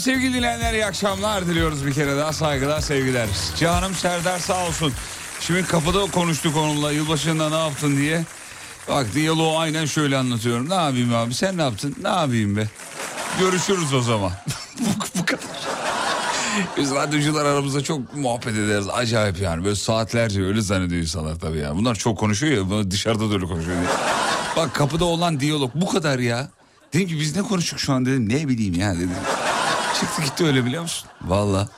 Sevgili dinleyenler iyi akşamlar diliyoruz bir kere daha saygılar sevgiler. Canım Serdar sağ olsun. Şimdi kapıda konuştuk onunla yılbaşında ne yaptın diye. Bak diyaloğu aynen şöyle anlatıyorum. Ne yapayım abi sen ne yaptın? Ne yapayım be? Görüşürüz o zaman. bu, bu kadar. Biz radyocular aramızda çok muhabbet ederiz. Acayip yani. Böyle saatlerce öyle zannediyor insanlar tabii ya. Bunlar çok konuşuyor ya. Bunlar dışarıda da öyle konuşuyor. Bak kapıda olan diyalog bu kadar ya. Dedim ki biz ne konuştuk şu an dedim. Ne bileyim ya dedim. Çıktı gitti öyle biliyor musun? Valla.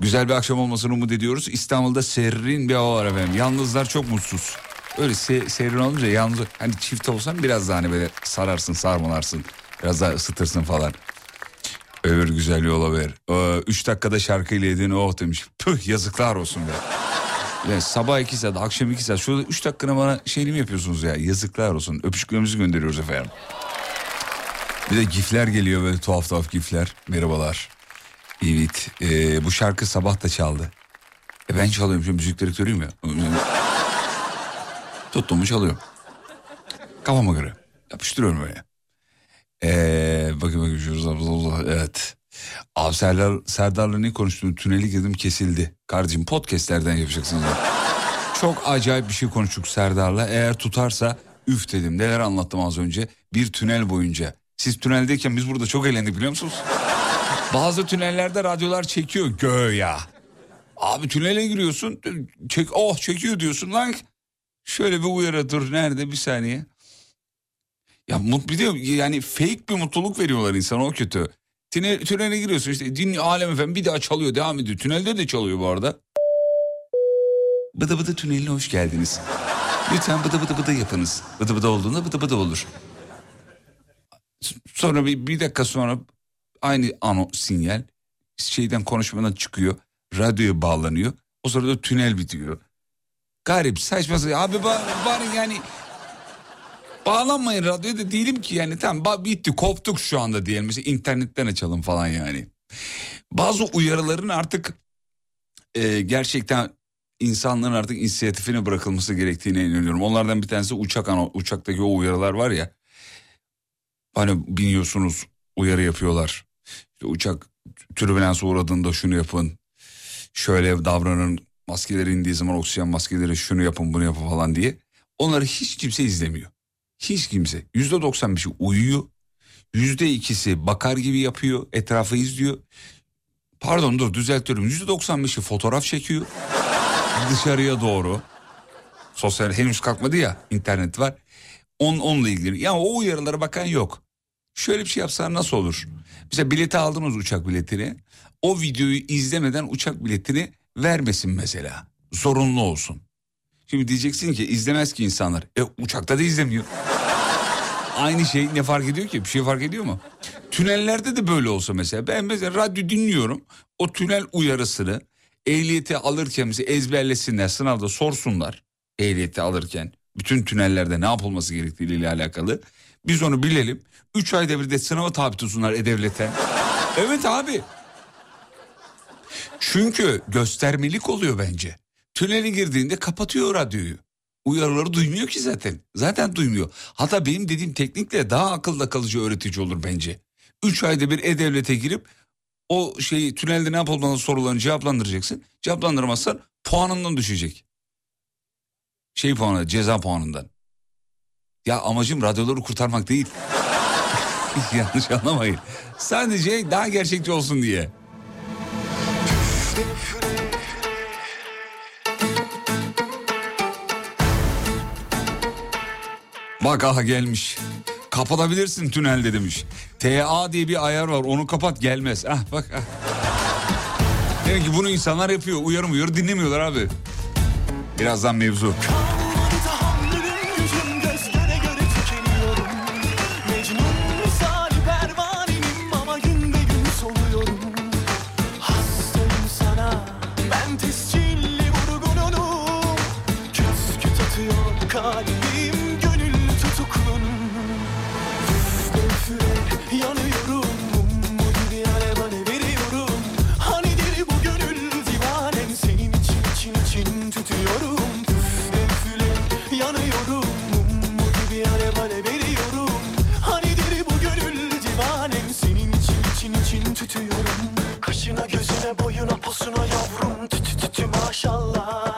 Güzel bir akşam olmasını umut ediyoruz. İstanbul'da serin bir hava var efendim. Yalnızlar çok mutsuz. Öyle se- serin olunca yalnız hani çift olsan biraz daha hani böyle sararsın sarmalarsın. Biraz daha ısıtırsın falan. Öbür güzel yola ver. Ee, üç dakikada şarkıyla yedin oh demiş. Püh yazıklar olsun be. Ya sabah iki saat, akşam iki saat. Şurada üç dakikana bana şeyini mi yapıyorsunuz ya? Yazıklar olsun. Öpücüklerimizi gönderiyoruz efendim. Bir de gifler geliyor böyle tuhaf tuhaf gifler. Merhabalar. Evet. Ee, bu şarkı sabah da çaldı. E ben çalıyorum şu müzik direktörüyüm ya. Tuttum mu çalıyorum. Kafama göre. Yapıştırıyorum öyle. Ee, bakın bakın şurada. Evet. Abi Serdar, Serdar'la ne konuştuğunu tüneli girdim kesildi. Kardeşim podcastlerden yapacaksınız. ya. Çok acayip bir şey konuştuk Serdar'la. Eğer tutarsa üf dedim. Neler anlattım az önce. Bir tünel boyunca. Siz tüneldeyken biz burada çok eğlendik biliyor musunuz? Bazı tünellerde radyolar çekiyor göya. Abi tünele giriyorsun. Çek, oh çekiyor diyorsun lan. Şöyle bir uyarı dur nerede bir saniye. Ya mut bir de yani fake bir mutluluk veriyorlar insana o kötü. Tünel, tünele giriyorsun işte din alem efendim bir daha çalıyor devam ediyor. Tünelde de çalıyor bu arada. Bıdı bıdı tüneline hoş geldiniz. Lütfen bıdı bıdı bıdı yapınız. Bıdı bıdı olduğunda bıdı bıdı olur. Sonra bir, bir dakika sonra aynı ano sinyal şeyden konuşmadan çıkıyor. Radyoya bağlanıyor. O sırada tünel bitiyor. Garip saçma sapan. Abi bari, bari yani bağlanmayın radyoya da değilim ki yani tamam bitti koptuk şu anda diyelim. Mesela internetten açalım falan yani. Bazı uyarıların artık e, gerçekten insanların artık inisiyatifine bırakılması gerektiğine inanıyorum. Onlardan bir tanesi uçak ana uçaktaki o uyarılar var ya. Hani biniyorsunuz uyarı yapıyorlar. İşte uçak türbülansa uğradığında şunu yapın. Şöyle davranın. Maskeler indiği zaman oksijen maskeleri şunu yapın bunu yapın falan diye. Onları hiç kimse izlemiyor. Hiç kimse. Yüzde 95'i uyuyor. Yüzde ikisi bakar gibi yapıyor. Etrafı izliyor. Pardon dur düzeltiyorum. Yüzde 95'i fotoğraf çekiyor. Dışarıya doğru. Sosyal henüz kalkmadı ya internet var. On, onunla ilgili. Ya o uyarılara bakan yok. Şöyle bir şey yapsan nasıl olur? Mesela bileti aldınız uçak biletini. O videoyu izlemeden uçak biletini vermesin mesela. Zorunlu olsun. Şimdi diyeceksin ki izlemez ki insanlar. E uçakta da izlemiyor. Aynı şey ne fark ediyor ki? Bir şey fark ediyor mu? Tünellerde de böyle olsa mesela. Ben mesela radyo dinliyorum. O tünel uyarısını ehliyeti alırken mesela ezberlesinler. Sınavda sorsunlar. Ehliyeti alırken. Bütün tünellerde ne yapılması gerektiğiyle alakalı. Biz onu bilelim. Üç ayda bir de sınava tabi tutsunlar E-Devlet'e. evet abi. Çünkü göstermelik oluyor bence. Tünele girdiğinde kapatıyor radyoyu. Uyarıları duymuyor ki zaten. Zaten duymuyor. Hatta benim dediğim teknikle daha akılda kalıcı öğretici olur bence. Üç ayda bir E-Devlet'e girip o şeyi tünelde ne yapılmalı sorularını cevaplandıracaksın. Cevaplandırmazsan puanından düşecek. Şey puanı ceza puanından. Ya amacım radyoları kurtarmak değil. Yanlış anlamayın. Sadece daha gerçekçi olsun diye. Bak aha gelmiş. Kapatabilirsin tünelde demiş. TA diye bir ayar var onu kapat gelmez. Ah bak ah. Demek ki bunu insanlar yapıyor. Uyarı dinlemiyorlar abi. Birazdan mevzu. Kalmadı posuna yavrum Tütü tütü maşallah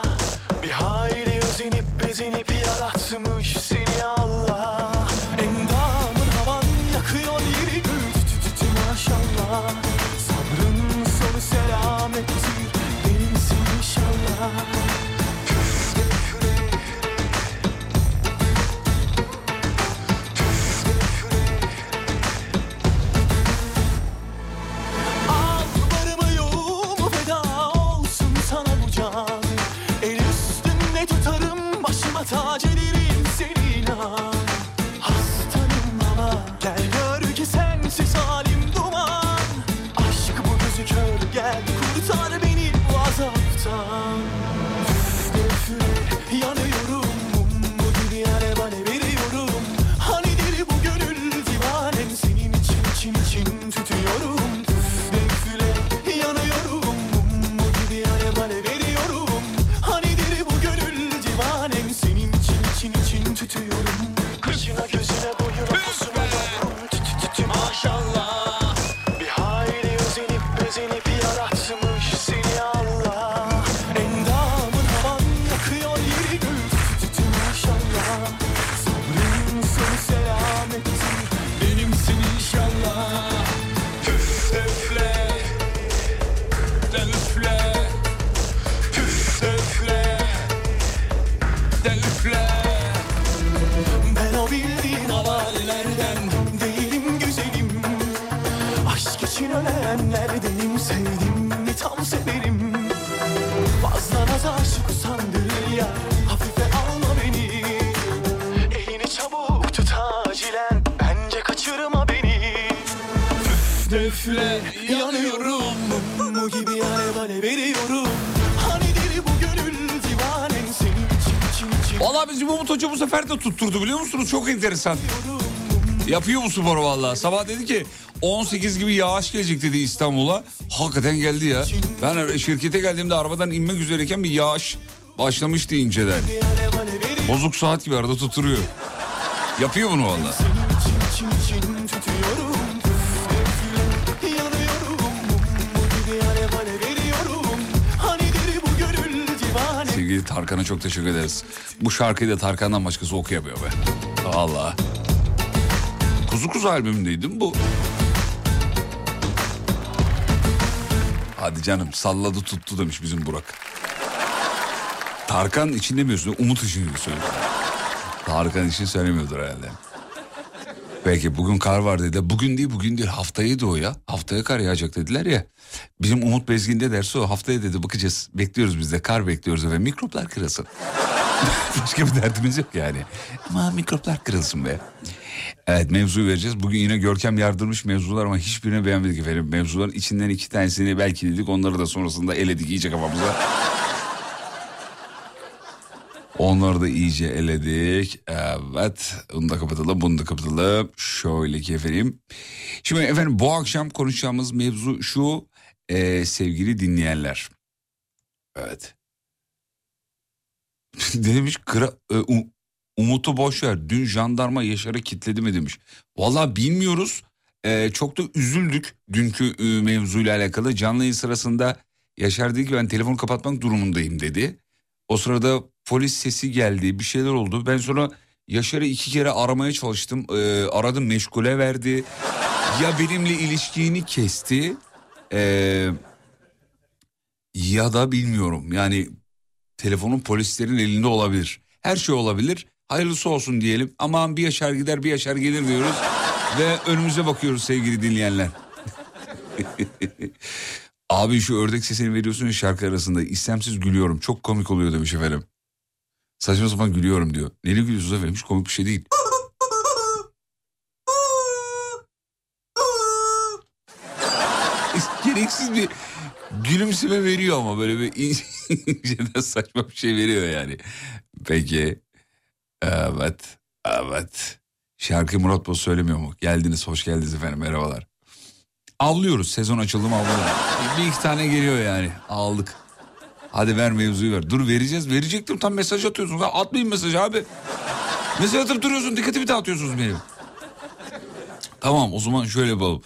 tutturdu biliyor musunuz? Çok enteresan. Yapıyor bu sporu valla. Sabah dedi ki 18 gibi yağış gelecek dedi İstanbul'a. Hakikaten geldi ya. Ben şirkete geldiğimde arabadan inmek üzereyken bir yağış başlamıştı inceden. Bozuk saat gibi arada tutturuyor. Yapıyor bunu valla. Tarkan'a çok teşekkür ederiz. Bu şarkıyı da Tarkan'dan başkası okuyamıyor be. Allah. Kuzu Kuzu albümündeydi mi bu? Hadi canım salladı tuttu demiş bizim Burak. Tarkan için demiyorsun Umut için söylüyor. Tarkan için söylemiyordur herhalde. Peki bugün kar var dedi. Bugün değil bugün değil haftaydı o ya. Haftaya kar yağacak dediler ya. Bizim Umut Bezgin'de dersi o haftaya dedi bakacağız. Bekliyoruz biz de kar bekliyoruz ve mikroplar kırılsın. Başka bir derdimiz yok yani. Ama mikroplar kırılsın be. Evet mevzuyu vereceğiz. Bugün yine Görkem yardırmış mevzular ama hiçbirini beğenmedik efendim. Mevzuların içinden iki tanesini belki dedik onları da sonrasında eledik iyice kafamıza. Onları da iyice eledik. Evet. Bunu da kapatalım. Bunu da kapatalım. Şöyle ki efendim. Şimdi efendim bu akşam konuşacağımız mevzu şu. Ee, sevgili dinleyenler. Evet. demiş kıra, e, U- Umut'u boş ver. Dün jandarma Yaşar'ı kitledi mi demiş. Vallahi bilmiyoruz. Ee, çok da üzüldük dünkü e, mevzuyla alakalı. Canlı yayın sırasında Yaşar dedi ki ben telefonu kapatmak durumundayım dedi. O sırada polis sesi geldi bir şeyler oldu. Ben sonra Yaşar'ı iki kere aramaya çalıştım. Ee, aradım meşgule verdi. Ya benimle ilişkini kesti. ee, ya da bilmiyorum yani telefonun polislerin elinde olabilir. Her şey olabilir. Hayırlısı olsun diyelim. Aman bir yaşar gider bir yaşar gelir diyoruz. Ve önümüze bakıyoruz sevgili dinleyenler. Abi şu ördek sesini veriyorsun şarkı arasında. İstemsiz gülüyorum. Çok komik oluyor demiş efendim. Saçma sapan gülüyorum diyor. Neyle gülüyorsunuz efendim? Hiç komik bir şey değil. Gereksiz bir gülümseme veriyor ama böyle bir inceden saçma bir şey veriyor yani. Peki. Evet. Evet. Şarkı Murat Boz söylemiyor mu? Geldiniz, hoş geldiniz efendim, merhabalar. Avlıyoruz, sezon açıldı mı avlıyoruz. Bir iki tane geliyor yani, aldık. Hadi ver mevzuyu ver. Dur vereceğiz, verecektim tam mesaj atıyorsunuz. Atmayın mesajı abi. Mesaj atıp duruyorsun, dikkatimi dağıtıyorsunuz benim. Tamam o zaman şöyle yapalım.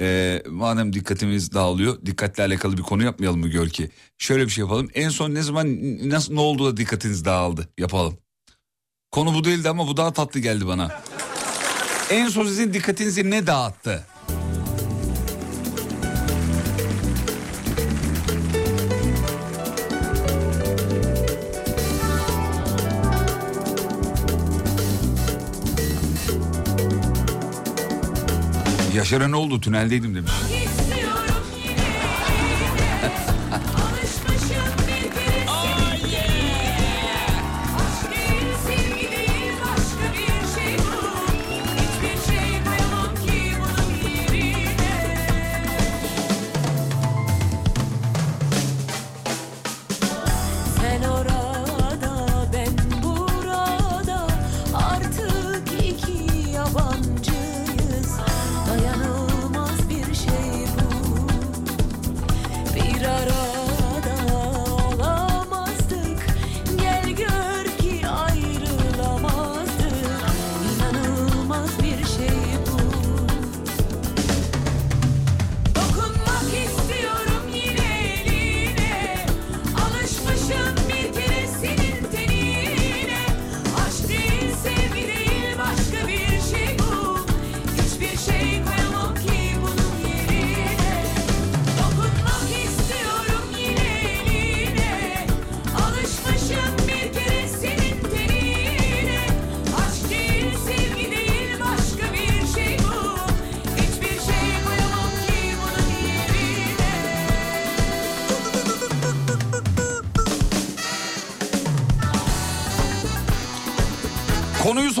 Ee, madem dikkatimiz dağılıyor, dikkatle alakalı bir konu yapmayalım mı gör ki? Şöyle bir şey yapalım. En son ne zaman, nasıl, ne oldu da dikkatiniz dağıldı? Yapalım. Konu bu değildi ama bu daha tatlı geldi bana. En son sizin dikkatinizi ne dağıttı? Yaşar'a ne oldu? Tüneldeydim demiş.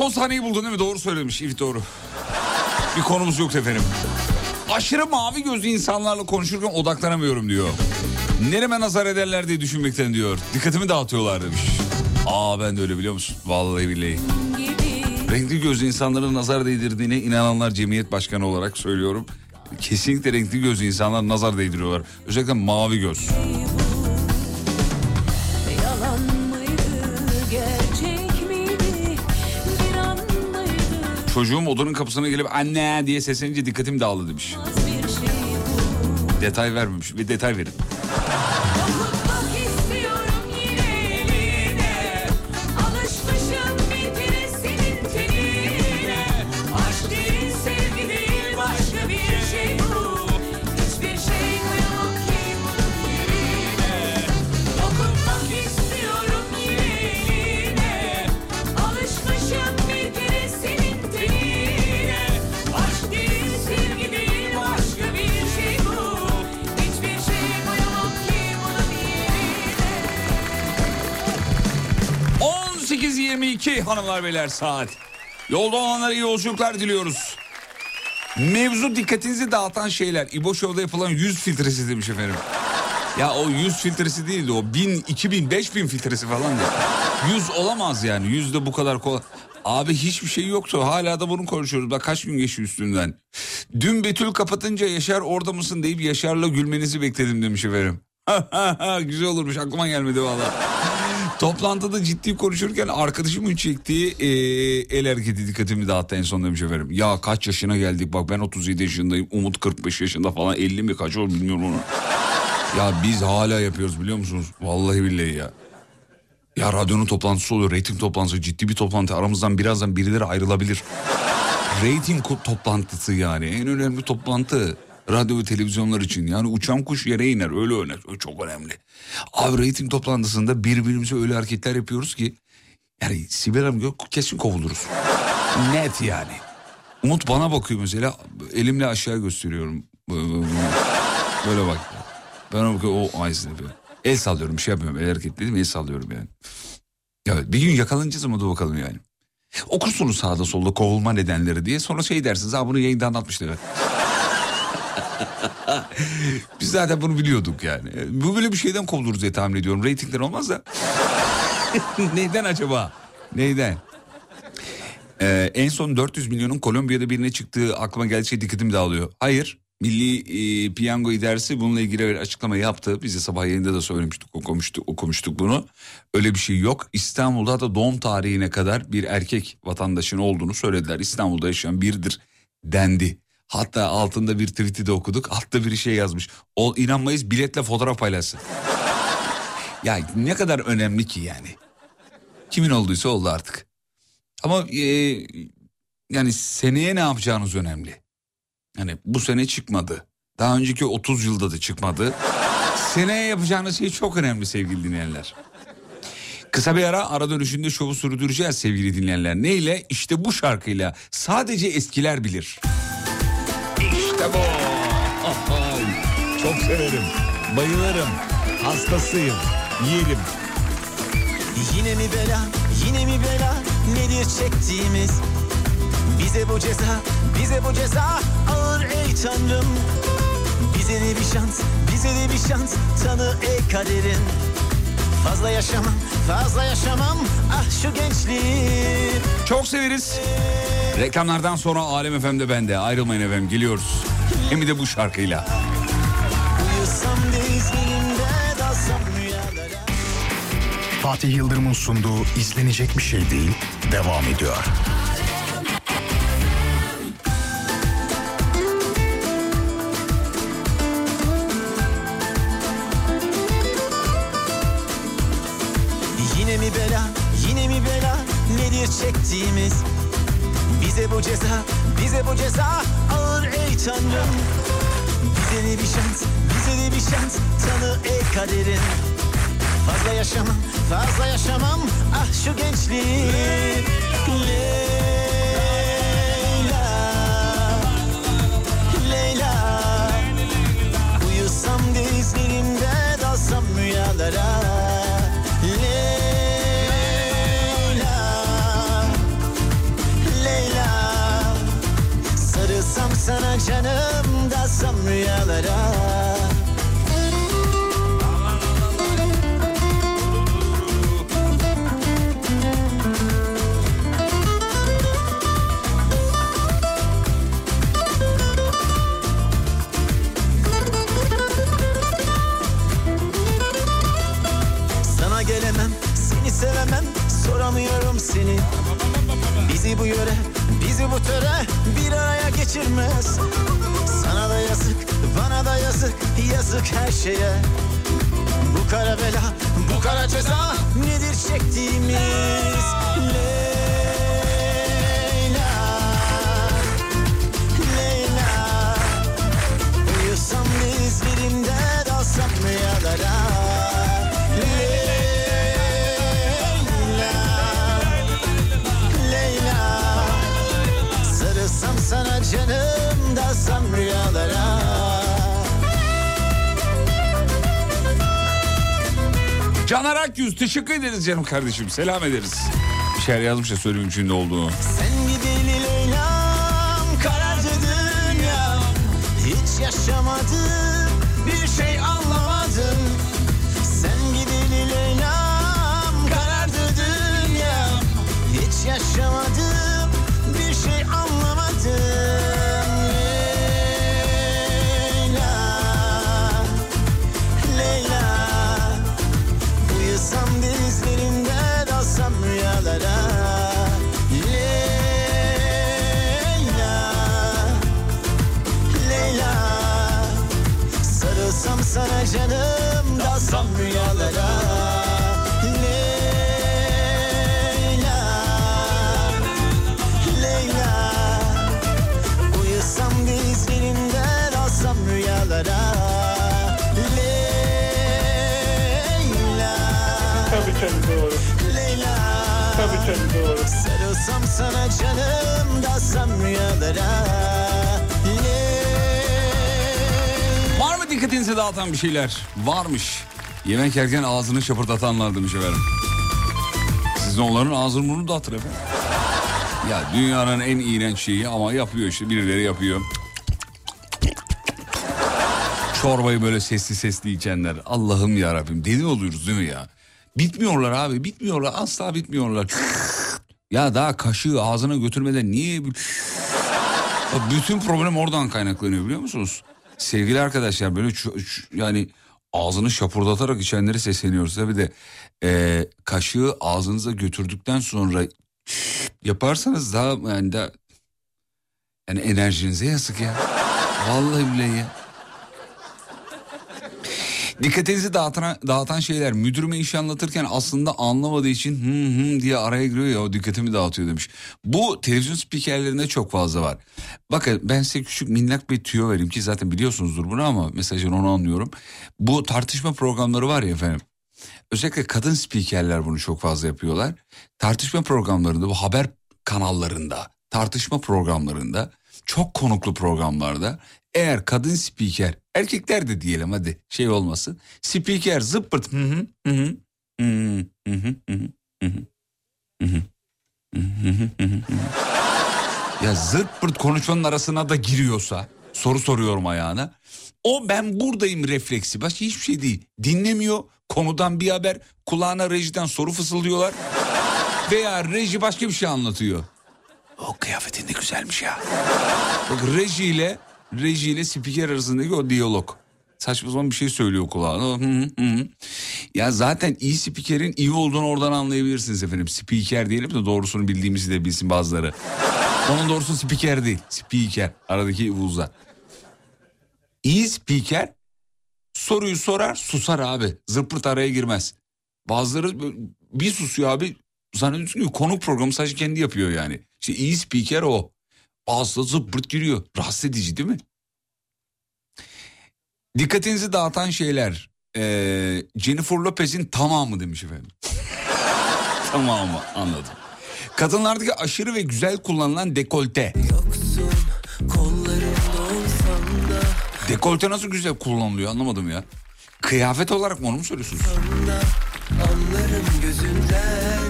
Son saniye buldun değil mi? Doğru söylemiş. Evet doğru. Bir konumuz yok efendim. Aşırı mavi gözlü insanlarla konuşurken odaklanamıyorum diyor. Nereme nazar ederler diye düşünmekten diyor. Dikkatimi dağıtıyorlar demiş. Aa ben de öyle biliyor musun? Vallahi billahi. Renkli gözlü insanların nazar değdirdiğine inananlar cemiyet başkanı olarak söylüyorum. Kesinlikle renkli gözlü insanlar nazar değdiriyorlar. Özellikle mavi göz. Çocuğum odanın kapısına gelip anne diye seslenince dikkatim dağıldı demiş. şey. Detay vermemiş. Bir detay verin. 18.22 hanımlar beyler saat. Yolda olanlara iyi yolculuklar diliyoruz. Mevzu dikkatinizi dağıtan şeyler. İbo Show'da yapılan yüz filtresi demiş efendim. Ya o yüz filtresi değildi o. Bin, iki bin, beş bin filtresi falan diye. Yüz olamaz yani. Yüz de bu kadar kolay. Abi hiçbir şey yoktu. Hala da bunu konuşuyoruz. Bak kaç gün geçiyor üstünden. Dün Betül kapatınca Yaşar orada mısın deyip Yaşar'la gülmenizi bekledim demiş efendim. Güzel olurmuş aklıma gelmedi valla. Toplantıda ciddi konuşurken arkadaşımın çektiği e, el hareketi dikkatimi dağıttı en son demiş efendim. Ya kaç yaşına geldik bak ben 37 yaşındayım Umut 45 yaşında falan 50 mi kaç olur bilmiyorum onu. Ya biz hala yapıyoruz biliyor musunuz? Vallahi billahi ya. Ya radyonun toplantısı oluyor reyting toplantısı ciddi bir toplantı aramızdan birazdan birileri ayrılabilir. Rating ko- toplantısı yani en önemli toplantı. Radyo ve televizyonlar için yani uçan kuş yere iner öyle öner o çok önemli. Abi reyting toplantısında birbirimize öyle hareketler yapıyoruz ki yani Sibel Hanım kesin kovuluruz. Net yani. Umut bana bakıyor mesela elimle aşağı gösteriyorum. Böyle bak. Ben ona bakıyorum o aynısını yapıyor. El sallıyorum bir şey yapmıyorum el hareket dedim el sallıyorum yani. Evet bir gün yakalanacağız ama dur bakalım yani. Okursunuz sağda solda kovulma nedenleri diye sonra şey dersiniz ha bunu yayında anlatmıştı evet. Biz zaten bunu biliyorduk yani. Bu böyle bir şeyden kovuluruz diye tahmin ediyorum. Reytingler olmaz da. Neyden acaba? Neyden? Ee, en son 400 milyonun Kolombiya'da birine çıktığı aklıma geldiği şey dikkatimi dağılıyor. Hayır. Milli e, Piyango İdaresi bununla ilgili bir açıklama yaptı. Biz de sabah yayında da söylemiştik, okumuştuk, okumuştuk bunu. Öyle bir şey yok. İstanbul'da da doğum tarihine kadar bir erkek vatandaşın olduğunu söylediler. İstanbul'da yaşayan biridir dendi. Hatta altında bir tweet'i de okuduk. Altta bir şey yazmış. O inanmayız biletle fotoğraf paylaşsın. ya ne kadar önemli ki yani. Kimin olduysa oldu artık. Ama e, yani seneye ne yapacağınız önemli. Yani bu sene çıkmadı. Daha önceki 30 yılda da çıkmadı. Seneye yapacağınız şey çok önemli sevgili dinleyenler. Kısa bir ara ara dönüşünde şovu sürdüreceğiz sevgili dinleyenler. Neyle? İşte bu şarkıyla. Sadece eskiler bilir. İşte bu. Çok severim. Bayılırım. Hastasıyım. Yerim. Yine mi bela, yine mi bela Nedir çektiğimiz Bize bu ceza, bize bu ceza Ağır ey tanrım Bize de bir şans, bize de bir şans Tanı ey kaderin Fazla yaşamam, fazla yaşamam Ah şu gençliği Çok severiz. Reklamlardan sonra Alem FM'de bende. Ayrılmayın efendim geliyoruz. Hem de bu şarkıyla. Fatih Yıldırım'ın sunduğu izlenecek bir şey değil devam ediyor. Yine mi bela, yine mi bela Nedir çektiğimiz Bize bu ceza, bize bu ceza ey tanrım. Bize de bir şans, bize de bir şans. Tanı ey kaderin Fazla yaşamam, fazla yaşamam. Ah şu gençliği Leyla. Leyla. Uyusam dizlerimde dalsam rüyalara rüyalara Sana gelemem, seni sevemem, soramıyorum seni. Bizi bu yöre, bizi bu töre bir araya geçirmez yazık, yazık her şeye. Bu kara bela, bu kara ceza nedir çektiğimiz? Leyla Leyla. Uyusam dizlerinde dalsam rüyalara Leyla Leyla. Sarılsam sana canım dalsam rüyalara Caner Akyüz teşekkür ederiz canım kardeşim. Selam ederiz. Bir şeyler yazmış da söylemeyeyim şimdi olduğunu. Sen Tabii doğru. Leyla Tabii tabii doğru. Sarılsam sana canım dalsam rüyalara Var mı dikkatinizi dağıtan bir şeyler? Varmış. Yemek yerken ağzını şapırdatanlar demiş efendim. Siz de onların ağzını burnunu dağıtır efendim. Ya dünyanın en iğrenç şeyi ama yapıyor işte birileri yapıyor. Çorbayı böyle sesli sesli içenler. Allah'ım ya Rabbim deli oluyoruz değil mi ya? Bitmiyorlar abi bitmiyorlar asla bitmiyorlar. Ya daha kaşığı ağzına götürmeden niye... Bütün problem oradan kaynaklanıyor biliyor musunuz? Sevgili arkadaşlar böyle yani ağzını şapurdatarak içenlere sesleniyoruz. Tabii de e, kaşığı ağzınıza götürdükten sonra yaparsanız daha yani da yani enerjinize yazık ya. Vallahi billahi ya. Dikkatinizi dağıtan, dağıtan şeyler müdürüme iş anlatırken aslında anlamadığı için hı hı diye araya giriyor ya o dikkatimi dağıtıyor demiş. Bu televizyon spikerlerinde çok fazla var. Bakın ben size küçük minnak bir tüyo vereyim ki zaten biliyorsunuzdur bunu ama mesajın onu anlıyorum. Bu tartışma programları var ya efendim. Özellikle kadın spikerler bunu çok fazla yapıyorlar. Tartışma programlarında bu haber kanallarında tartışma programlarında çok konuklu programlarda. Eğer kadın spiker erkekler de diyelim hadi şey olmasın. Spiker zıppırt ya zırt pırt konuşmanın arasına da giriyorsa soru soruyorum ayağına. O ben buradayım refleksi. Başka hiçbir şey değil. Dinlemiyor konudan bir haber kulağına rejiden soru fısıldıyorlar. Veya reji başka bir şey anlatıyor. O kıyafetin de güzelmiş ya. Bak rejiyle rejiyle spiker arasındaki o diyalog. Saçma sapan bir şey söylüyor kulağına. Ya zaten iyi spikerin iyi olduğunu oradan anlayabilirsiniz efendim. Spiker diyelim de doğrusunu bildiğimizi de bilsin bazıları. Onun doğrusu spiker değil. Spiker. Aradaki uzlar. İyi spiker soruyu sorar susar abi. Zırpırt araya girmez. Bazıları bir susuyor abi. Zannediyorsun ki konuk programı sadece kendi yapıyor yani. İşte iyi spiker o. Bazıları zıpırt giriyor. Rahatsız edici değil mi? Dikkatinizi dağıtan şeyler. Ee, Jennifer Lopez'in tamamı demiş efendim. tamamı anladım. Kadınlardaki aşırı ve güzel kullanılan dekolte. Yoksun Dekolte nasıl güzel kullanılıyor anlamadım ya. Kıyafet olarak mı onu mu söylüyorsunuz? Gözünden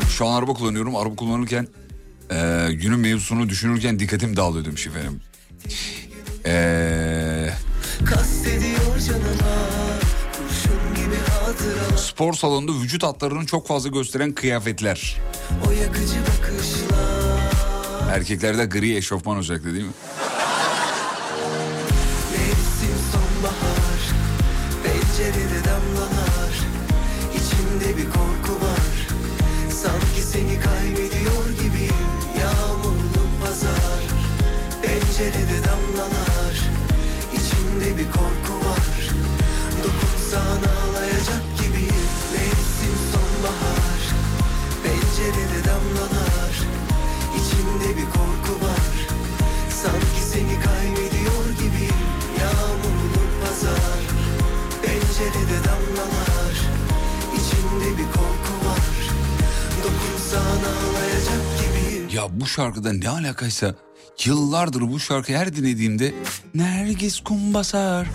Şu an araba kullanıyorum. Araba kullanırken e, günün mevzusunu düşünürken dikkatim dağılıyor demiş efendim. E, hatıralar Spor salonunda vücut hatlarını çok fazla gösteren kıyafetler. O yakıcı bakışlar Erkeklerde gri eşofman özellikle değil mi? Mevsim sonbahar Pencerede Sanki şarkıda ne alakaysa yıllardır bu şarkıyı her dinlediğimde Nergis kum basar.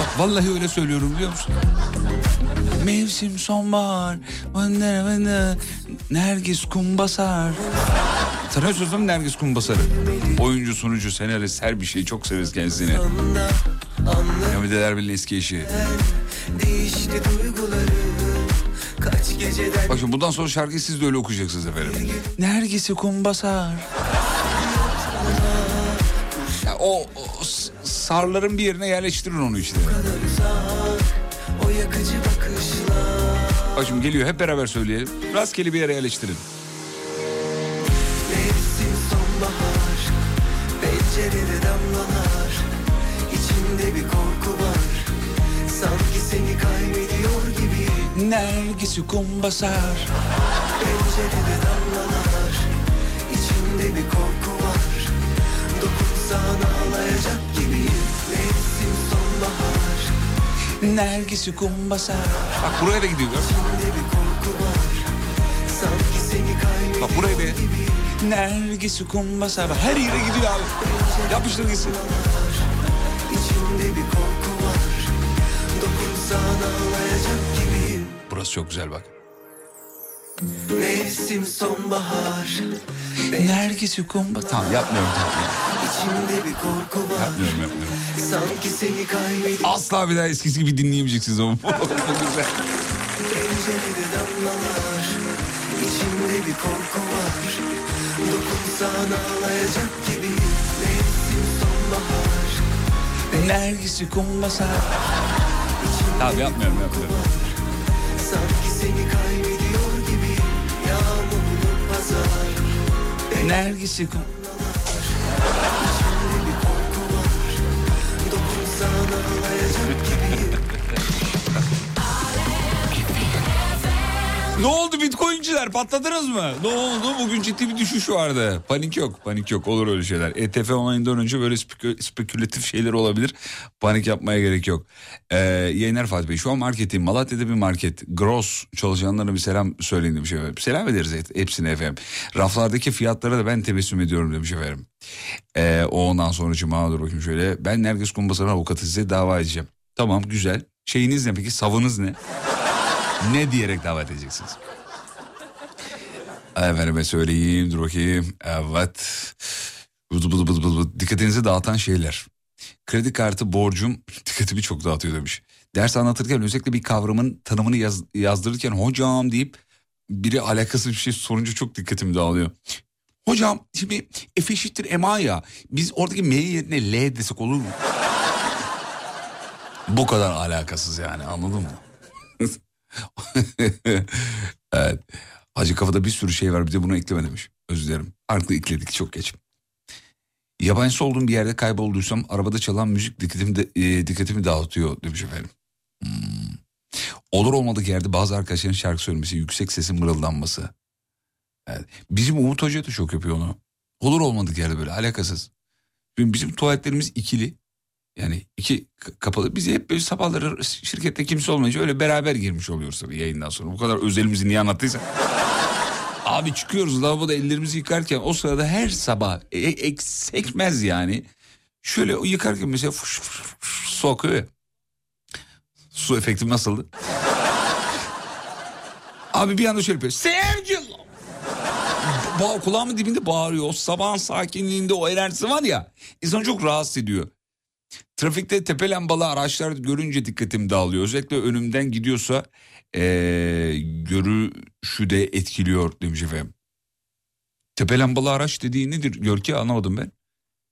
Bak vallahi öyle söylüyorum biliyor musun? Mevsim sonbahar, vındır vındır, Nergis kum basar. Tanıyor musun Nergis Kumbasar'ı? Oyuncu, sunucu, senarist her bir şeyi çok severiz kendisini. Hamideler Birliği eski eşi. Değişti duygularım Kaç geceden Bak şimdi bundan sonra şarkıyı siz de öyle okuyacaksınız efendim. Nergis'i kum basar. Ya o, o sarların bir yerine yerleştirin onu işte. O yakıcı bakışlar Bak şimdi geliyor hep beraber söyleyelim. Rastgele bir yere yerleştirin. Mevsim sonbahar Pencerede damlalar İçimde bir korku var Sanki seni kaybediyor gibiyim Nergis'i kum basar. Pencerede damlalar İçimde bir korku var Dokunsan ağlayacak gibiyim Mevsim sonbahar Nergis'i kum basar. Bak buraya da gidiyor. İçimde bir korku var Sanki seni kaybediyor Bak buraya da. Nergis'i kum basar. Her yere gidiyor abi. Yapıştır gitsin. Burası çok güzel bak. Mevsim sonbahar Nergis'i kum basar. Tamam yapmıyorum. tamam. İçimde bir korku var Yapmıyorum yapmıyorum. Sanki seni kaybediyor Asla bir daha eskisi gibi dinleyemeyeceksiniz ama. Bu güzel. Pencerede damlalar İçimde bir korku var Dokunsan ağlayacak gibiyim Mevsim sonbahar Nergis'i kum basar. Tamam yapmıyorum yapmıyorum. Sanki seni kaybediyor gibiyim Yağmurlu pazar. Nergis'i kum... İçimde bir korku var Dokunsan ağlayacak Ne oldu bitcoinciler patladınız mı? Ne oldu? Bugün ciddi bir düşüş vardı. Panik yok panik yok olur öyle şeyler. ETF olayından önce böyle spekü- spekülatif şeyler olabilir. Panik yapmaya gerek yok. Ee, yayınlar Fatih Bey şu an marketteyim. Malatya'da bir market. Gross çalışanlarına bir selam söyleyin demiş efendim. Selam ederiz hepsine efendim. Raflardaki fiyatlara da ben tebessüm ediyorum demiş efendim. Ee, ondan sonra cuma dur bakayım şöyle. Ben Nergis Kumbasar'ın avukatı size dava edeceğim. Tamam güzel. Şeyiniz ne peki? Savınız ne? Ne diyerek davet edeceksiniz? Efendime söyleyeyim dur bakayım. Evet. Bıdı bıdı bıdı bıdı bıdı. Dikkatinizi dağıtan şeyler. Kredi kartı borcum dikkatimi çok dağıtıyor demiş. Ders anlatırken özellikle bir kavramın tanımını yaz- yazdırırken hocam deyip biri alakasız bir şey sorunca çok dikkatimi dağılıyor. Hocam şimdi F eşittir MA ya. Biz oradaki M yerine L desek olur mu? Bu kadar alakasız yani anladın mı? evet. Hacı kafada bir sürü şey var bir de bunu ekleme demiş. Özür dilerim. Artık ekledik çok geç. Yabancısı olduğum bir yerde kaybolduysam arabada çalan müzik dikkatimi, de, e, dikkatimi dağıtıyor demiş efendim. Hmm. Olur olmadık yerde bazı arkadaşların şarkı söylemesi, yüksek sesin mırıldanması. Evet. Bizim Umut Hoca da çok yapıyor onu. Olur olmadık yerde böyle alakasız. Bizim tuvaletlerimiz ikili. Yani iki kapalı. Biz hep böyle sabahları şirkette kimse olmayınca öyle beraber girmiş oluyoruz tabii yayından sonra. Bu kadar özelimizi niye anlattıysa. Abi çıkıyoruz lavaboda ellerimizi yıkarken o sırada her sabah e, e, sekmez yani. Şöyle yıkarken mesela fış fış fış su akıyor. Su efektim nasıldı? Abi bir anda şöyle yapıyor. Sevgili. Ba kulağımın dibinde bağırıyor. O sabahın sakinliğinde o enerjisi var ya. İnsanı çok rahatsız ediyor. Trafikte tepe lambalı araçlar görünce dikkatim dağılıyor. Özellikle önümden gidiyorsa ee, görüşü de etkiliyor demiş efendim. Tepe lambalı araç dediği nedir Görki anlamadım ben.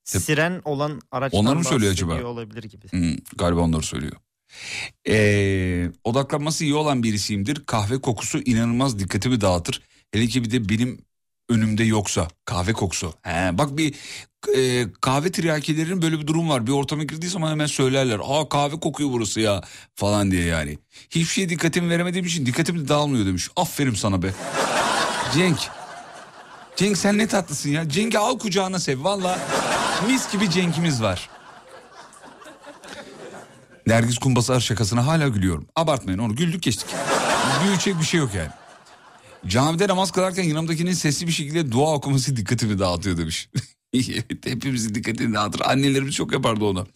Tep- Siren olan araçtan Onları mı söylüyor acaba? olabilir gibi. Hmm, galiba onları söylüyor. Ee, odaklanması iyi olan birisiyimdir. Kahve kokusu inanılmaz dikkatimi dağıtır. Hele ki bir de benim önümde yoksa kahve kokusu. He, bak bir e, kahve tiryakilerinin böyle bir durum var. Bir ortama girdiği zaman hemen söylerler. Aa kahve kokuyor burası ya falan diye yani. Hiçbir şeye dikkatimi veremediğim için dikkatim de dağılmıyor demiş. Aferin sana be. Cenk. Cenk sen ne tatlısın ya. Cenk'i al kucağına sev. Valla mis gibi Cenk'imiz var. Nergis Kumbasar şakasına hala gülüyorum. Abartmayın onu güldük geçtik. Büyüyecek bir şey yok yani. Camide namaz kılarken yanımdakinin sesli bir şekilde dua okuması dikkatimi dağıtıyor demiş. evet hepimizin dikkatini dağıtır. Annelerimiz çok yapardı onu.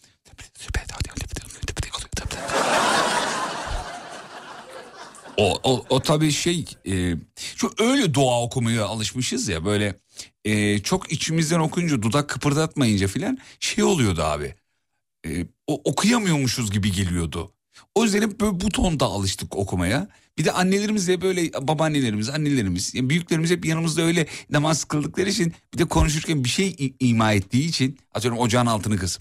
O, o, o tabii şey e, şu öyle dua okumaya alışmışız ya böyle e, çok içimizden okuyunca dudak kıpırdatmayınca filan şey oluyordu abi. E, o, okuyamıyormuşuz gibi geliyordu. O yüzden hep böyle bu tonda alıştık okumaya. Bir de annelerimiz de böyle babaannelerimiz, annelerimiz, yani büyüklerimiz hep yanımızda öyle namaz kıldıkları için bir de konuşurken bir şey ima ettiği için atıyorum ocağın altını kız.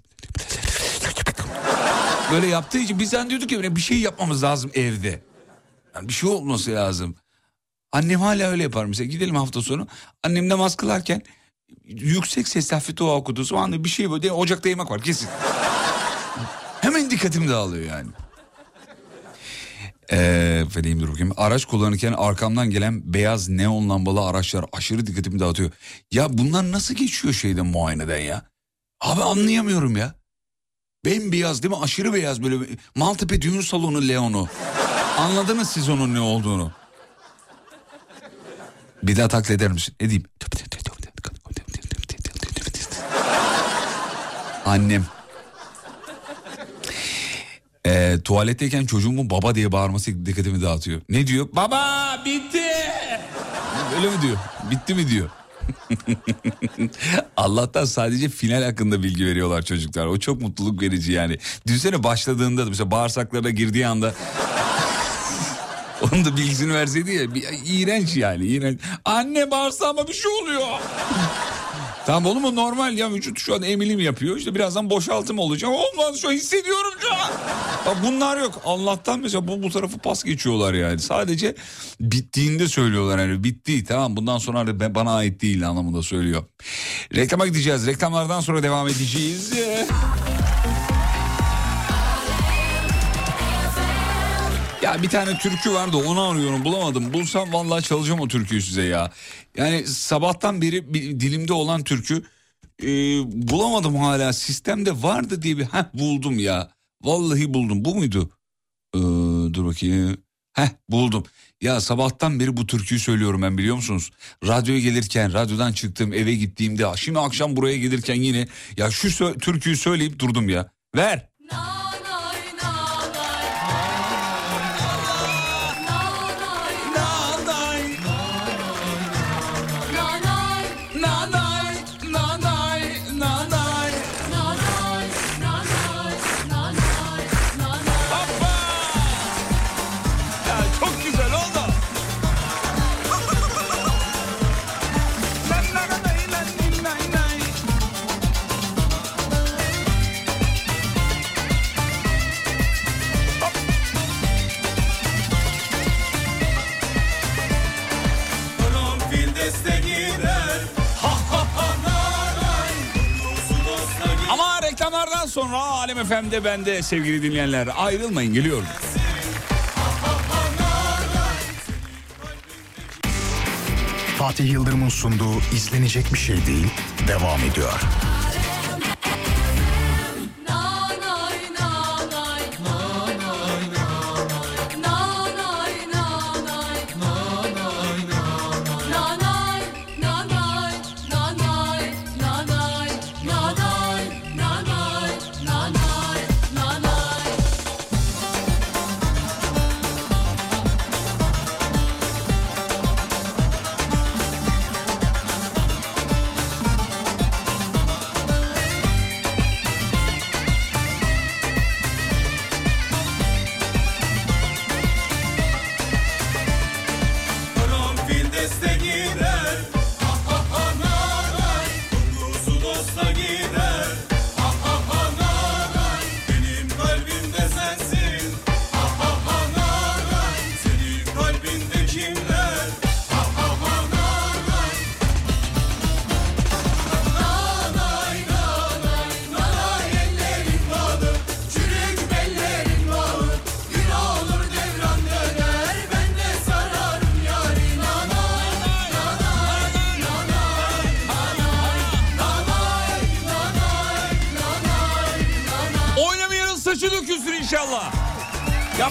Böyle yaptığı için biz zannediyorduk ki bir şey yapmamız lazım evde. Yani bir şey olması lazım. Annem hala öyle yapar mesela. Gidelim hafta sonu. Annem namaz kılarken yüksek sesle hafif dua okuduğu zaman da bir şey böyle ocakta yemek var kesin. Hemen dikkatim dağılıyor yani. Ee, vereyim dur bakayım. Araç kullanırken arkamdan gelen beyaz neon lambalı araçlar aşırı dikkatimi dağıtıyor. Ya bunlar nasıl geçiyor şeyden muayeneden ya? Abi anlayamıyorum ya. Bembeyaz değil mi? Aşırı beyaz böyle Maltepe düğün salonu Leon'u. Anladınız siz onun ne olduğunu. Bir daha taklit eder misin? Edeyim. Annem. Ee, tuvaletteyken çocuğumun baba diye bağırması dikkatimi dağıtıyor. Ne diyor? Baba bitti. Öyle mi diyor? Bitti mi diyor. Allah'tan sadece final hakkında bilgi veriyorlar çocuklar. O çok mutluluk verici yani. Düşünsene başladığında da mesela bağırsaklarına girdiği anda onun da bilgisini verseydi ya. Bir, iğrenç yani iğrenç. Anne bağırsağıma bir şey oluyor. Tamam oğlum o normal ya vücut şu an emilim yapıyor. İşte birazdan boşaltım olacak. Olmaz şu an hissediyorum şu an. Bak bunlar yok. Allah'tan mesela bu, bu tarafı pas geçiyorlar yani. Sadece bittiğinde söylüyorlar yani. Bitti tamam bundan sonra ben- bana ait değil anlamında söylüyor. Reklama gideceğiz. Reklamlardan sonra devam edeceğiz. Ya bir tane türkü vardı onu arıyorum bulamadım. Bulsam vallahi çalacağım o türküyü size ya. Yani sabahtan beri bir dilimde olan türkü e, bulamadım hala. Sistemde vardı diye bir heh buldum ya. Vallahi buldum. Bu muydu? Ee, dur bakayım. Heh buldum. Ya sabahtan beri bu türküyü söylüyorum ben biliyor musunuz? Radyoya gelirken, radyodan çıktım eve gittiğimde, şimdi akşam buraya gelirken yine ya şu sö- türküyü söyleyip durdum ya. Ver. Ya sonra Alem FM'de bende sevgili dinleyenler ayrılmayın geliyorum. Fatih Yıldırım'ın sunduğu izlenecek bir şey değil devam ediyor.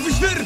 Davis weer.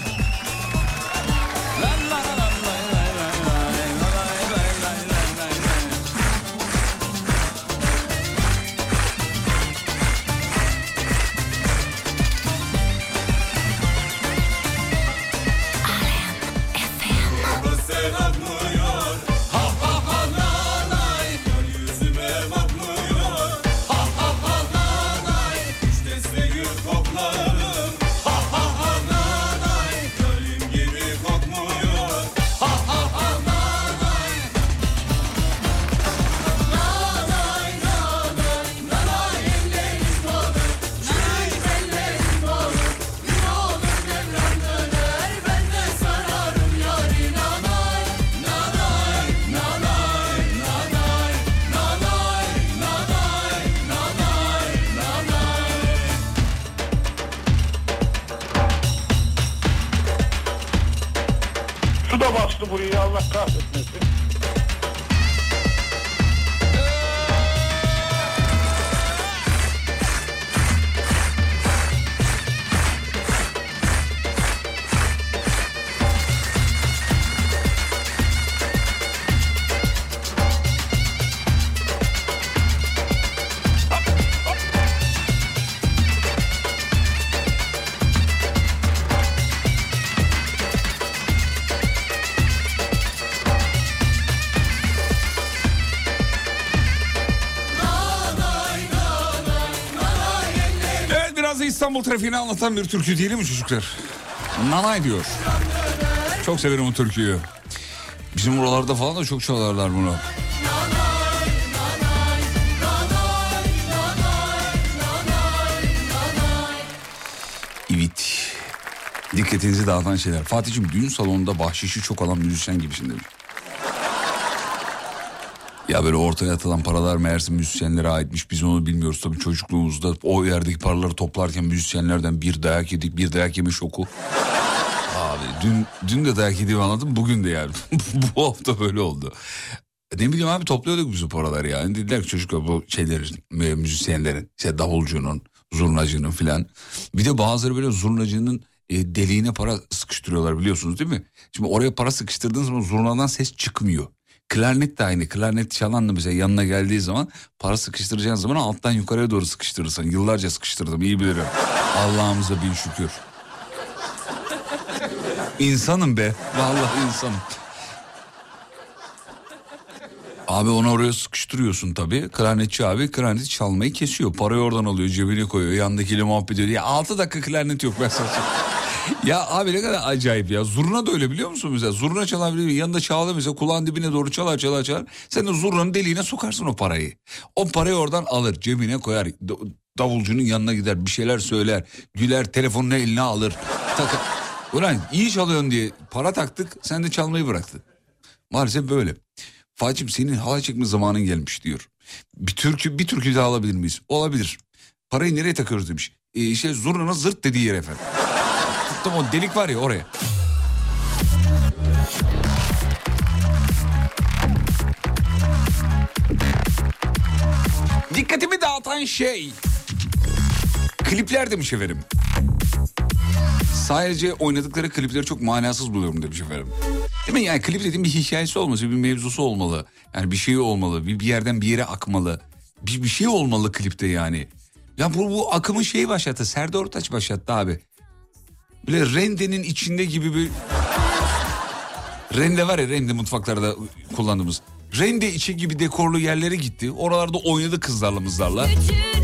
İstanbul trafiğini anlatan bir türkü değil mi çocuklar? Nanay diyor. Çok severim o türküyü. Bizim buralarda falan da çok çalarlar bunu. Evet. Dikkatinizi dağıtan şeyler. Fatih'cim düğün salonunda bahşişi çok alan müzisyen gibisin demiş. Ya böyle ortaya atılan paralar meğerse müzisyenlere aitmiş. Biz onu bilmiyoruz tabii çocukluğumuzda. O yerdeki paraları toplarken müzisyenlerden bir dayak yedik, bir dayak yeme şoku. Abi dün, dün de dayak yediğimi anladım, bugün de yani. bu hafta böyle oldu. Ne bileyim abi topluyorduk biz o paraları yani. Dediler ki çocuklar bu şeylerin, müzisyenlerin, işte davulcunun, zurnacının filan. Bir de bazıları böyle zurnacının e, deliğine para sıkıştırıyorlar biliyorsunuz değil mi? Şimdi oraya para sıkıştırdığınız zaman zurnadan ses çıkmıyor. Klarnet de aynı. Klarnet çalan da mesela yanına geldiği zaman para sıkıştıracağın zaman alttan yukarıya doğru sıkıştırırsın. Yıllarca sıkıştırdım iyi bilirim. Allah'ımıza bin şükür. İnsanım be. Vallahi insanım. Abi onu oraya sıkıştırıyorsun tabii. Klarnetçi abi klarneti çalmayı kesiyor. Parayı oradan alıyor cebine koyuyor. Yandakiyle muhabbet ediyor. Ya 6 dakika klarnet yok ben sana. Ya abi ne kadar acayip ya. Zurna da öyle biliyor musun mesela? Zurna çalabilir. Yanında çağla mesela kulağın dibine doğru çalar çalar çalar. Sen de zurnanın deliğine sokarsın o parayı. O parayı oradan alır cebine koyar. Da- Davulcunun yanına gider bir şeyler söyler. Güler telefonunu eline alır. Tak Ulan iyi çalıyorsun diye para taktık sen de çalmayı bıraktın. Maalesef böyle. Fatih'im senin halay çekme zamanın gelmiş diyor. Bir türkü bir türkü daha alabilir miyiz? Olabilir. Parayı nereye takıyoruz demiş. Ee, şey zurnanın zırt dediği yer efendim. Tuttum o delik var ya oraya. Dikkatimi dağıtan şey. Klipler demiş efendim. Sadece oynadıkları klipleri çok manasız buluyorum demiş efendim. Değil mi? Yani klip dediğim bir hikayesi olması, bir mevzusu olmalı. Yani bir şey olmalı, bir, bir yerden bir yere akmalı. Bir, bir şey olmalı klipte yani. Ya bu, bu akımın şeyi başlattı. Serdar Ortaç başlattı abi. Böyle rendenin içinde gibi bir... Rende var ya rende mutfaklarda kullandığımız. Rende içi gibi dekorlu yerlere gitti. Oralarda oynadı kızlarla mızlarla.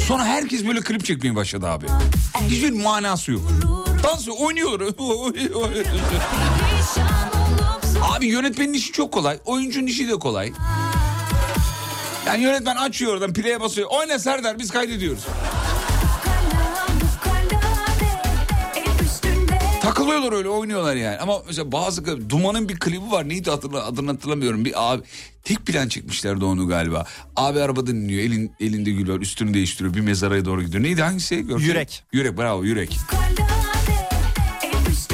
Sonra herkes böyle klip çekmeye başladı abi. Hiçbir manası yok. Dans oynuyorlar. Abi yönetmenin işi çok kolay. Oyuncunun işi de kolay. Yani yönetmen açıyor oradan play'e basıyor. Oyna Serdar biz kaydediyoruz. Takılıyorlar öyle oynuyorlar yani. Ama mesela bazı Duman'ın bir klibi var. Neydi hatırla, adını hatırlamıyorum. Bir abi tek plan çekmişlerdi onu galiba. Abi arabada dinliyor. Elin, elinde gül var. Üstünü değiştiriyor. Bir mezaraya doğru gidiyor. Neydi hangisi? Gördün mü? Yürek. Yürek bravo yürek.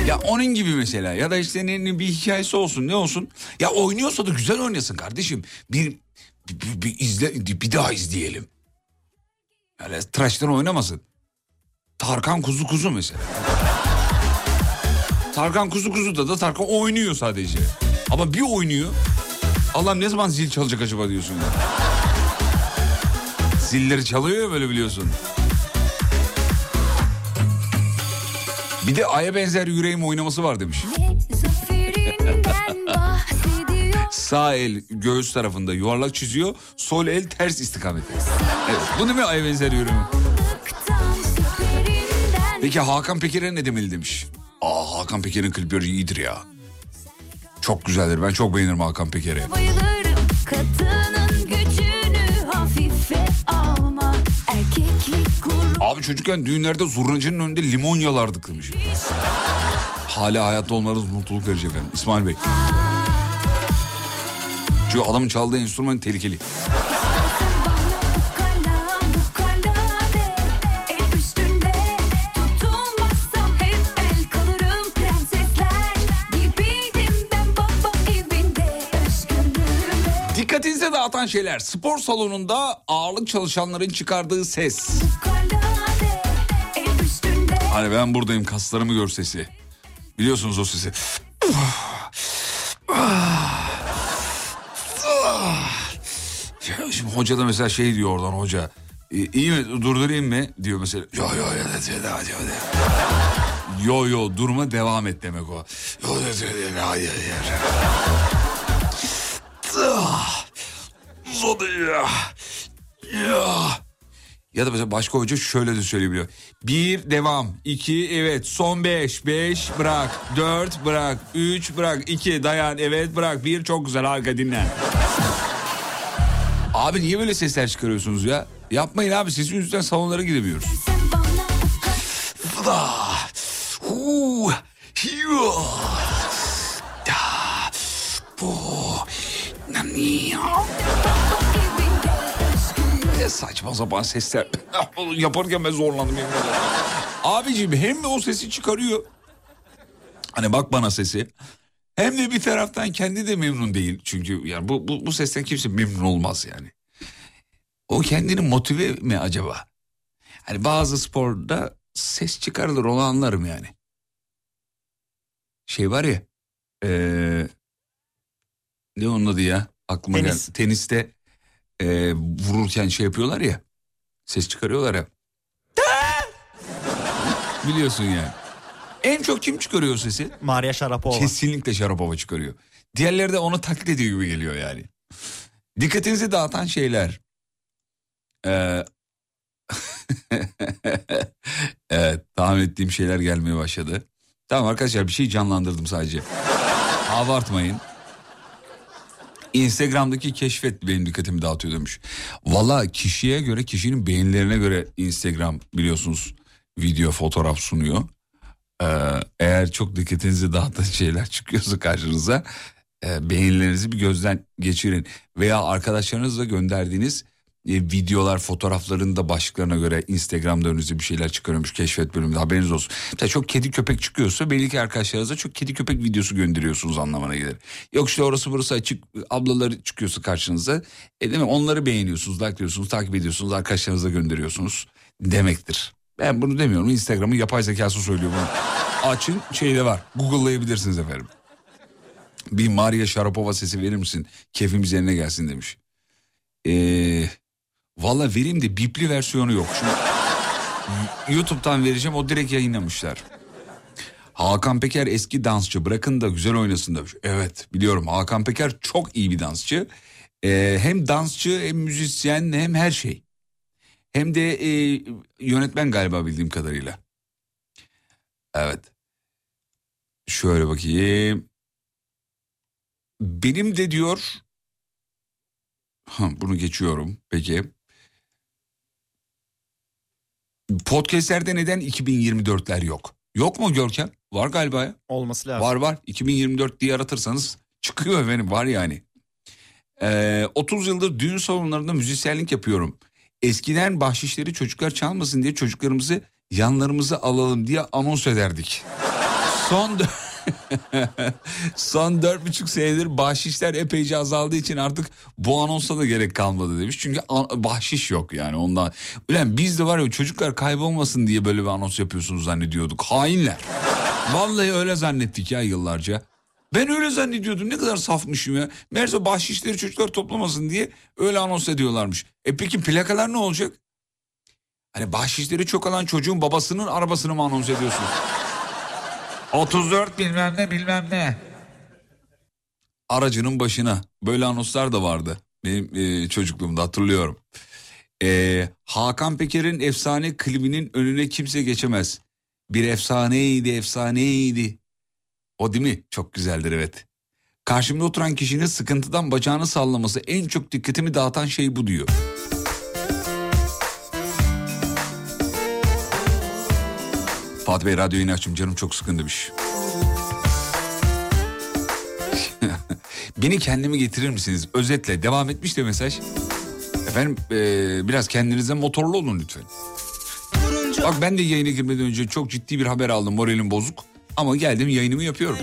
Ya onun gibi mesela ya da işte ne, ne bir hikayesi olsun ne olsun. Ya oynuyorsa da güzel oynasın kardeşim. Bir bir, bir izle bir daha izleyelim. Yani tıraştan oynamasın. Tarkan kuzu kuzu mesela. Tarkan kuzu kuzuda da Tarkan oynuyor sadece. Ama bir oynuyor. Allah'ım ne zaman zil çalacak acaba diyorsun ya. Zilleri çalıyor ya böyle biliyorsun. Bir de aya benzer yüreğim oynaması var demiş. Sağ el göğüs tarafında yuvarlak çiziyor. Sol el ters istikamete. Evet, bu değil mi aya benzer yüreğim? Peki Hakan Peker'e ne demeli demiş. Aa Hakan Peker'in klipleri iyidir ya. Çok güzeldir. Ben çok beğenirim Hakan Peker'i. Abi çocukken düğünlerde zurnacının önünde limon yalardık demiş. Hala hayatta olmanız mutluluk verecek efendim. İsmail Bey. Çünkü adamın çaldığı enstrüman tehlikeli. Dikkatinize dağıtan şeyler. Spor salonunda ağırlık çalışanların çıkardığı ses. Hani ben buradayım kaslarımı gör sesi. Biliyorsunuz o sesi. Şimdi hoca da mesela şey diyor oradan hoca. "İ- İyi mi durdurayım mı diyor mesela. Yo yo yo yo yo durma devam et demek o. Yo yo yo yo yo yo yo ya. Ya da mesela başka hoca şöyle de söyleyebiliyor. Bir devam. iki evet. Son beş. Beş bırak. Dört bırak. Üç bırak. iki dayan. Evet bırak. Bir çok güzel harika dinle. Abi niye böyle sesler çıkarıyorsunuz ya? Yapmayın abi sesin yüzünden salonlara gidemiyoruz. Ne saçma sapan sesler. Yaparken ben zorlandım. Abicim hem de o sesi çıkarıyor. Hani bak bana sesi. Hem de bir taraftan kendi de memnun değil. Çünkü yani bu, bu, bu sesten kimse memnun olmaz yani. O kendini motive mi acaba? Hani bazı sporda ses çıkarılır onu anlarım yani. Şey var ya. Eee ne onun adı ya? Aklıma Tenis. geldi. Teniste e, vururken şey yapıyorlar ya. Ses çıkarıyorlar ya. Biliyorsun yani. En çok kim çıkarıyor sesi? Maria Sharapova. Kesinlikle Şarapova çıkarıyor. Diğerleri de onu taklit ediyor gibi geliyor yani. Dikkatinizi dağıtan şeyler. Ee, evet tahmin ettiğim şeyler gelmeye başladı. Tamam arkadaşlar bir şey canlandırdım sadece. Abartmayın. Instagram'daki keşfet benim dikkatimi dağıtıyor demiş. Valla kişiye göre kişinin beğenilerine göre Instagram biliyorsunuz video fotoğraf sunuyor. Ee, eğer çok dikkatinizi dağıtan şeyler çıkıyorsa karşınıza e, beğenilerinizi bir gözden geçirin. Veya arkadaşlarınızla gönderdiğiniz e, videolar fotoğrafların da başlıklarına göre Instagram'da önünüze bir şeyler çıkarıyormuş keşfet bölümünde haberiniz olsun. Mesela çok kedi köpek çıkıyorsa belli ki arkadaşlarınıza çok kedi köpek videosu gönderiyorsunuz anlamına gelir. Yok işte orası burası açık ablaları çıkıyorsa karşınıza e değil mi? onları beğeniyorsunuz, likeliyorsunuz, takip ediyorsunuz, arkadaşlarınıza gönderiyorsunuz demektir. Ben bunu demiyorum Instagram'ın yapay zekası söylüyor bunu. Açın şeyde var Google'layabilirsiniz efendim. Bir Maria Sharapova sesi verir misin? Keyfimiz yerine gelsin demiş. Ee, Valla vereyim de bipli versiyonu yok. Şimdi YouTube'dan vereceğim o direkt yayınlamışlar. Hakan Peker eski dansçı bırakın da güzel oynasın demiş. Evet biliyorum Hakan Peker çok iyi bir dansçı. Ee, hem dansçı hem müzisyen hem her şey. Hem de e, yönetmen galiba bildiğim kadarıyla. Evet. Şöyle bakayım. Benim de diyor... Ha, bunu geçiyorum. Peki. Podcastlerde neden 2024'ler yok? Yok mu Görkem? Var galiba ya. Olması lazım. Var var. 2024 diye aratırsanız çıkıyor efendim var yani. Ee, 30 yıldır düğün salonlarında müzisyenlik yapıyorum. Eskiden bahşişleri çocuklar çalmasın diye çocuklarımızı yanlarımıza alalım diye anons ederdik. Son Son dört buçuk senedir bahşişler epeyce azaldığı için artık bu anonsa da gerek kalmadı demiş. Çünkü bahşiş yok yani ondan. Ulan biz de var ya çocuklar kaybolmasın diye böyle bir anons yapıyorsunuz zannediyorduk. Hainler. Vallahi öyle zannettik ya yıllarca. Ben öyle zannediyordum ne kadar safmışım ya. Meğerse bahşişleri çocuklar toplamasın diye öyle anons ediyorlarmış. E peki plakalar ne olacak? Hani bahşişleri çok alan çocuğun babasının arabasını mı anons ediyorsunuz? 34 bilmem ne bilmem ne. Aracının başına böyle anonslar da vardı. Benim e, çocukluğumda hatırlıyorum. E, Hakan Peker'in efsane klibinin önüne kimse geçemez. Bir efsaneydi efsaneydi. O değil mi? Çok güzeldir evet. Karşımda oturan kişinin sıkıntıdan bacağını sallaması en çok dikkatimi dağıtan şey bu diyor. Fatih Bey radyoyu yine açım canım çok sıkın demiş. Beni kendime getirir misiniz? Özetle devam etmiş de mesaj. Efendim eee, biraz kendinize motorlu olun lütfen. Bak ben de yayına girmeden önce çok ciddi bir haber aldım moralim bozuk. Ama geldim yayınımı yapıyorum.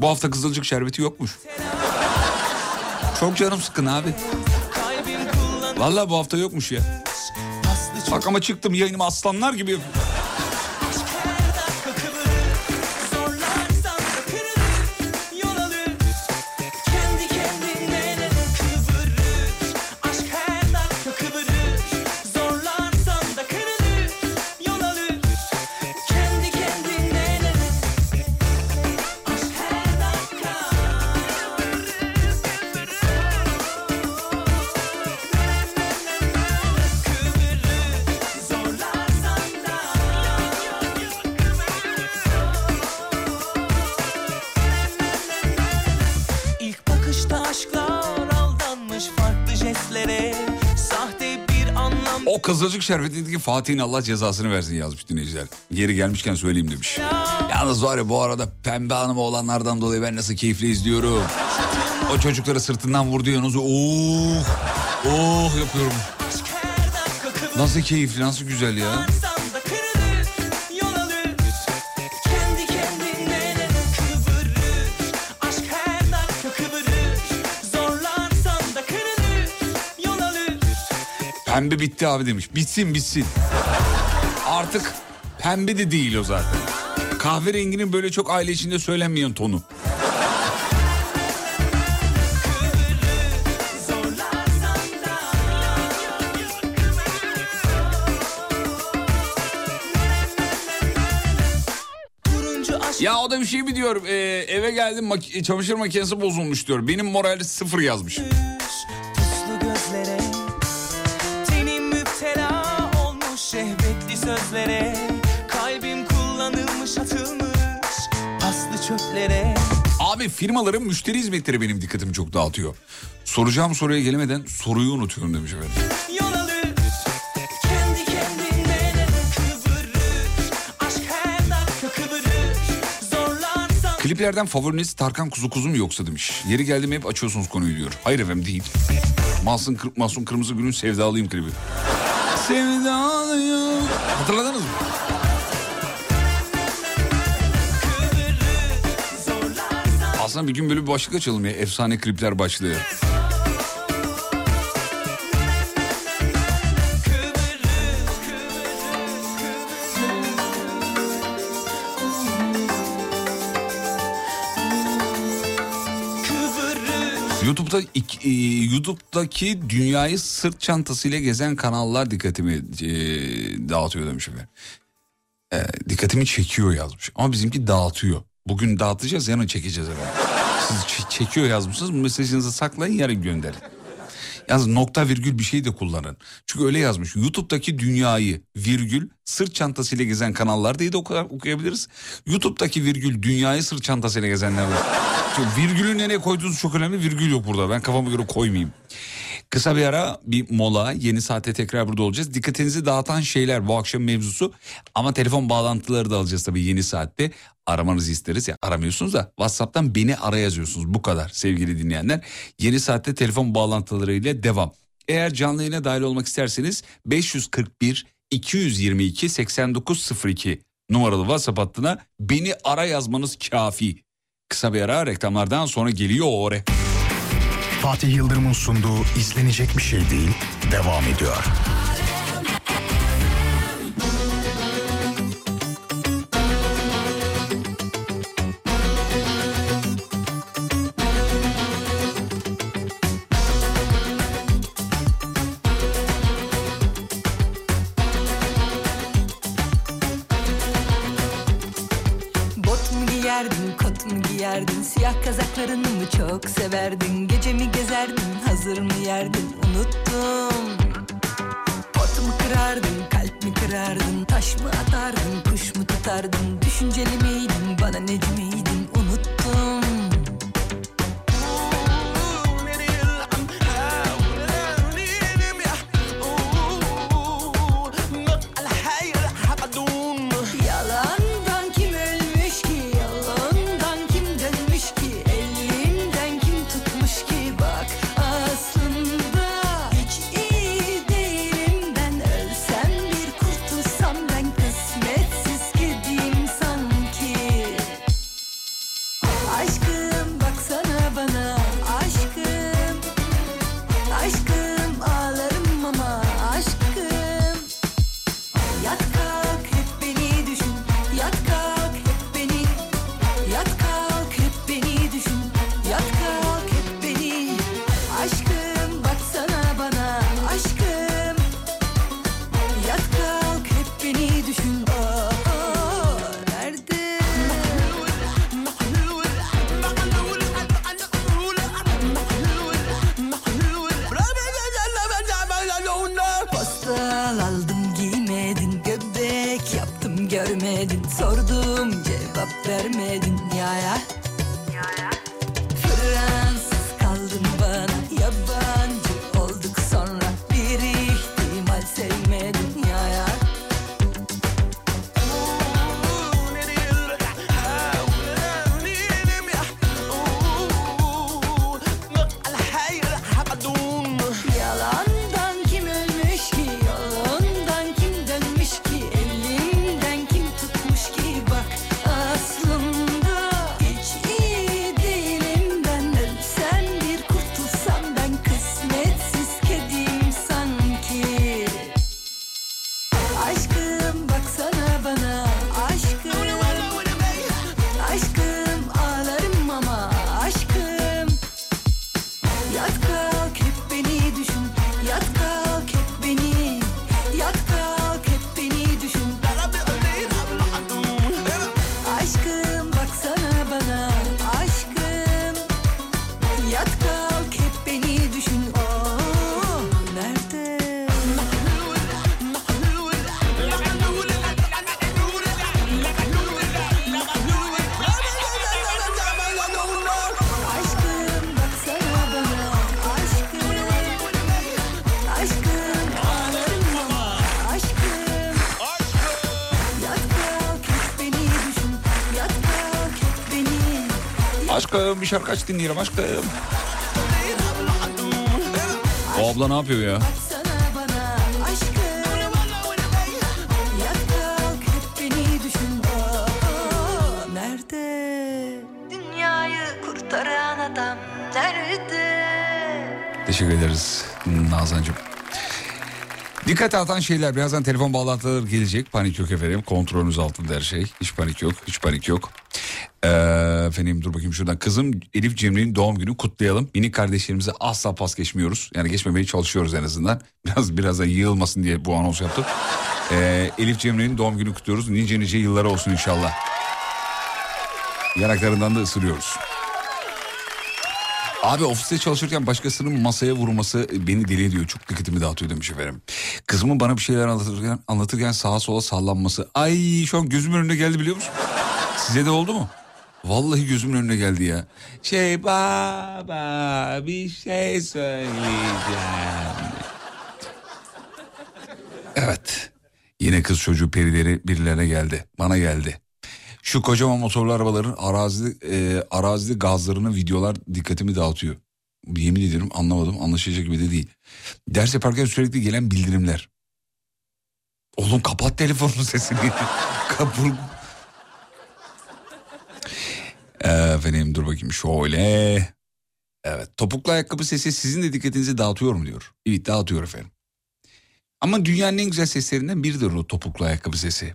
Bu hafta kızılcık şerbeti yokmuş. Çok canım sıkın abi. Vallahi bu hafta yokmuş ya. Bak ama çıktım yayınıma aslanlar gibi Şerbetindeki Fatih'in Allah cezasını versin yazmış dinleyiciler. Yeri gelmişken söyleyeyim demiş. Yalnız var ya bu arada pembe hanımı olanlardan dolayı ben nasıl keyifli izliyorum. O çocukları sırtından vur diyorsunuz. Oh, oh yapıyorum. Nasıl keyifli, nasıl güzel ya. Pembe bitti abi demiş. Bitsin bitsin. Artık pembe de değil o zaten. Kahverenginin böyle çok aile içinde söylenmeyen tonu. Ya o da bir şey mi diyor? Ee, eve geldim mak- çamaşır makinesi bozulmuş diyor. Benim morali sıfır yazmış. Abi firmaların müşteri hizmetleri benim dikkatimi çok dağıtıyor. Soracağım soruya gelemeden soruyu unutuyorum demiş efendim. Kliplerden favoriniz Tarkan Kuzu Kuzu mu yoksa demiş. Yeri geldi mi hep açıyorsunuz konuyu diyor. Hayır efendim değil. Masum, Kır- Masum Kırmızı Gül'ün Sevdalıyım klibi. Sevdalıyım. Hatırladınız mı? Aslında bir gün böyle bir başlık açalım ya. Efsane klipler başlığı. YouTube'da e, YouTube'daki dünyayı sırt çantasıyla gezen kanallar dikkatimi e, dağıtıyor demiş efendim. E, dikkatimi çekiyor yazmış. Ama bizimki dağıtıyor. Bugün dağıtacağız yarın çekeceğiz efendim. Siz çekiyor yazmışsınız mesajınızı saklayın yarın gönderin. Yalnız nokta virgül bir şey de kullanın. Çünkü öyle yazmış. YouTube'daki dünyayı virgül sırt çantasıyla gezen kanallar diye de okuyabiliriz. YouTube'daki virgül dünyayı sırt çantasıyla gezenler var. Çünkü virgülü nereye koyduğunuz çok önemli. Virgül yok burada. Ben kafama göre koymayayım. Kısa bir ara bir mola yeni saate tekrar burada olacağız. Dikkatinizi dağıtan şeyler bu akşam mevzusu ama telefon bağlantıları da alacağız tabii yeni saatte. Aramanızı isteriz ya aramıyorsunuz da Whatsapp'tan beni ara yazıyorsunuz bu kadar sevgili dinleyenler. Yeni saatte telefon bağlantılarıyla devam. Eğer canlı yayına dahil olmak isterseniz 541 222 8902 numaralı WhatsApp hattına beni ara yazmanız kafi. Kısa bir ara reklamlardan sonra geliyor o oraya. Fatih Yıldırım'ın sunduğu izlenecek bir şey değil devam ediyor. Bakışlarını mı çok severdin? Gecemi gezerdin? Hazır mı yerdin? Unuttum Pot mu kırardın? Kalp mi kırardın? Taş mı atardın? Kuş mu tutardın? Düşünceli miydin? Bana neci bir şarkı aç dinleyelim aşkım. O abla ne yapıyor ya? Teşekkür ederiz Nazancığım. Dikkat atan şeyler birazdan telefon bağlantıları gelecek. Panik yok efendim. Kontrolünüz altında her şey. Hiç panik yok. Hiç panik yok. Ee, efendim dur bakayım şuradan. Kızım Elif Cemre'nin doğum günü kutlayalım. Minik kardeşlerimize asla pas geçmiyoruz. Yani geçmemeye çalışıyoruz en azından. Biraz birazdan yığılmasın diye bu anons yaptım. Ee, Elif Cemre'nin doğum günü kutluyoruz. Nice nice yıllara olsun inşallah. Yanaklarından da ısırıyoruz. Abi ofiste çalışırken başkasının masaya vurması beni deli ediyor. Çok dikkatimi dağıtıyor demiş efendim. Kızımın bana bir şeyler anlatırken, anlatırken sağa sola sallanması. Ay şu an gözümün önüne geldi biliyor musun? Size de oldu mu? Vallahi gözümün önüne geldi ya. Şey baba bir şey söyleyeceğim. Evet. Yine kız çocuğu perileri birilerine geldi. Bana geldi. Şu kocaman motorlu arabaların arazide, e, arazide gazlarının videolar dikkatimi dağıtıyor. Yemin ederim anlamadım anlaşılacak gibi de değil. Ders yaparken sürekli gelen bildirimler. Oğlum kapat telefonun sesini. Kapı. Efendim dur bakayım şöyle. Evet topuklu ayakkabı sesi sizin de dikkatinizi dağıtıyor mu diyor. Evet dağıtıyor efendim. Ama dünyanın en güzel seslerinden biridir o topuklu ayakkabı sesi.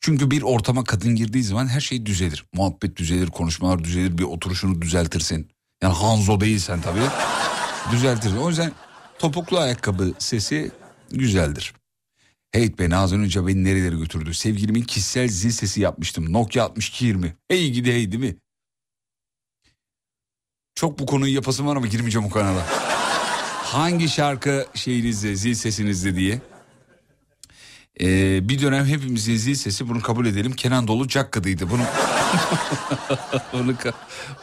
Çünkü bir ortama kadın girdiği zaman her şey düzelir. Muhabbet düzelir, konuşmalar düzelir, bir oturuşunu düzeltirsin. Yani Hanzo değilsen tabii. düzeltirsin. O yüzden topuklu ayakkabı sesi güzeldir. Heyt be Nazan Hoca beni nerelere götürdü. Sevgilimin kişisel zil sesi yapmıştım. Nokia 6220. Hey gidi hey değil mi? Çok bu konuyu yapasım var ama girmeyeceğim o kanala. Hangi şarkı şeyinizde, zil sesinizde diye. Ee, bir dönem hepimizin zil sesi bunu kabul edelim. Kenan Dolu Cakkı'dıydı. Bunu, bunu, ka-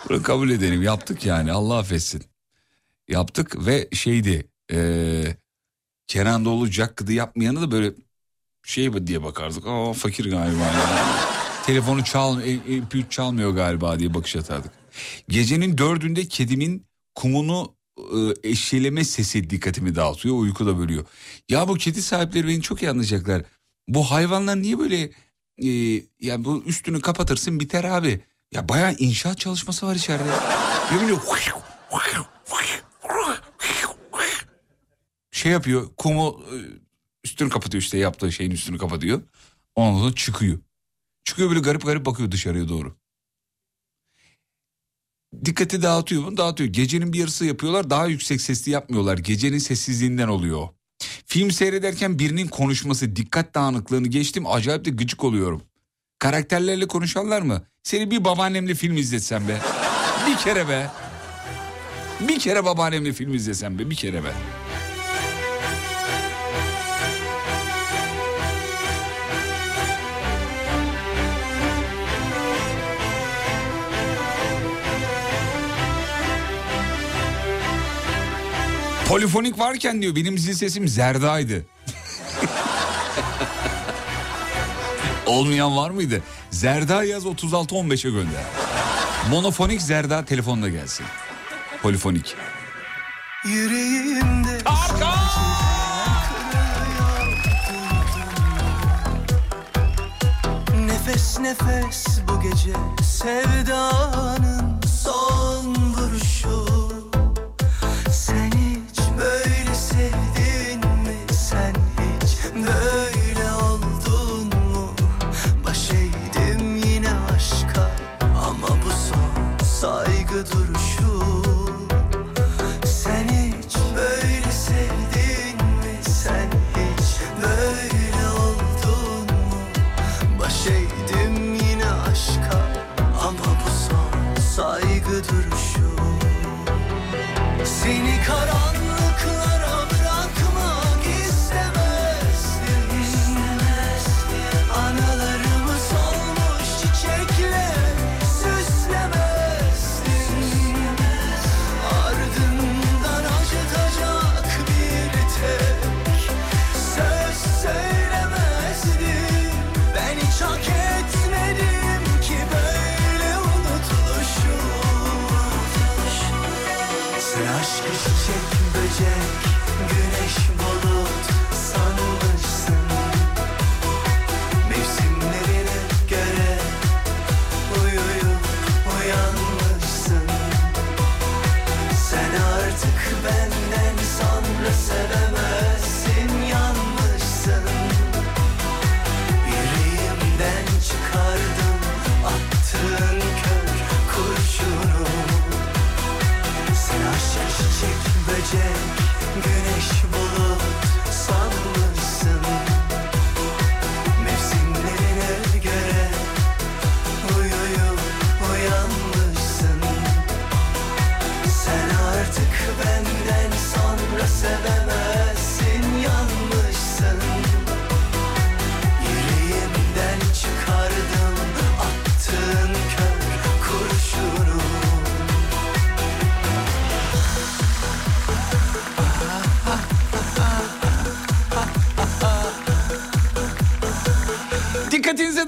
bunu kabul edelim. Yaptık yani Allah affetsin. Yaptık ve şeydi. ee, Kenan Doğulu Cakkı'dı yapmayanı da böyle şey diye bakardık. Aa fakir galiba. yani. Telefonu çal, e, MP3 çalmıyor galiba diye bakış atardık. Gecenin dördünde kedimin kumunu e, eşeleme sesi dikkatimi dağıtıyor. Uyku da bölüyor. Ya bu kedi sahipleri beni çok iyi anlayacaklar. Bu hayvanlar niye böyle e, yani bu üstünü kapatırsın biter abi. Ya bayağı inşaat çalışması var içeride. Ne bileyim şey yapıyor kumu e, üstünü kapatıyor işte yaptığı şeyin üstünü kapatıyor. Ondan sonra çıkıyor. Çıkıyor böyle garip garip bakıyor dışarıya doğru. Dikkati dağıtıyor mu? Dağıtıyor. Gecenin bir yarısı yapıyorlar daha yüksek sesli yapmıyorlar. Gecenin sessizliğinden oluyor. Film seyrederken birinin konuşması dikkat dağınıklığını geçtim acayip de gıcık oluyorum. Karakterlerle konuşanlar mı? Seni bir babaannemle film izletsem be. Bir kere be. Bir kere babaannemle film izlesem be bir kere be. Polifonik varken diyor benim zil sesim Zerda'ydı. Olmayan var mıydı? Zerda yaz 36-15'e gönder. Monofonik Zerda telefonla gelsin. Polifonik. Yüreğimde Nefes nefes bu gece sevdanın son Baş eğdim yine aşka ama bu son saygı duruşu. Seni karanlıklara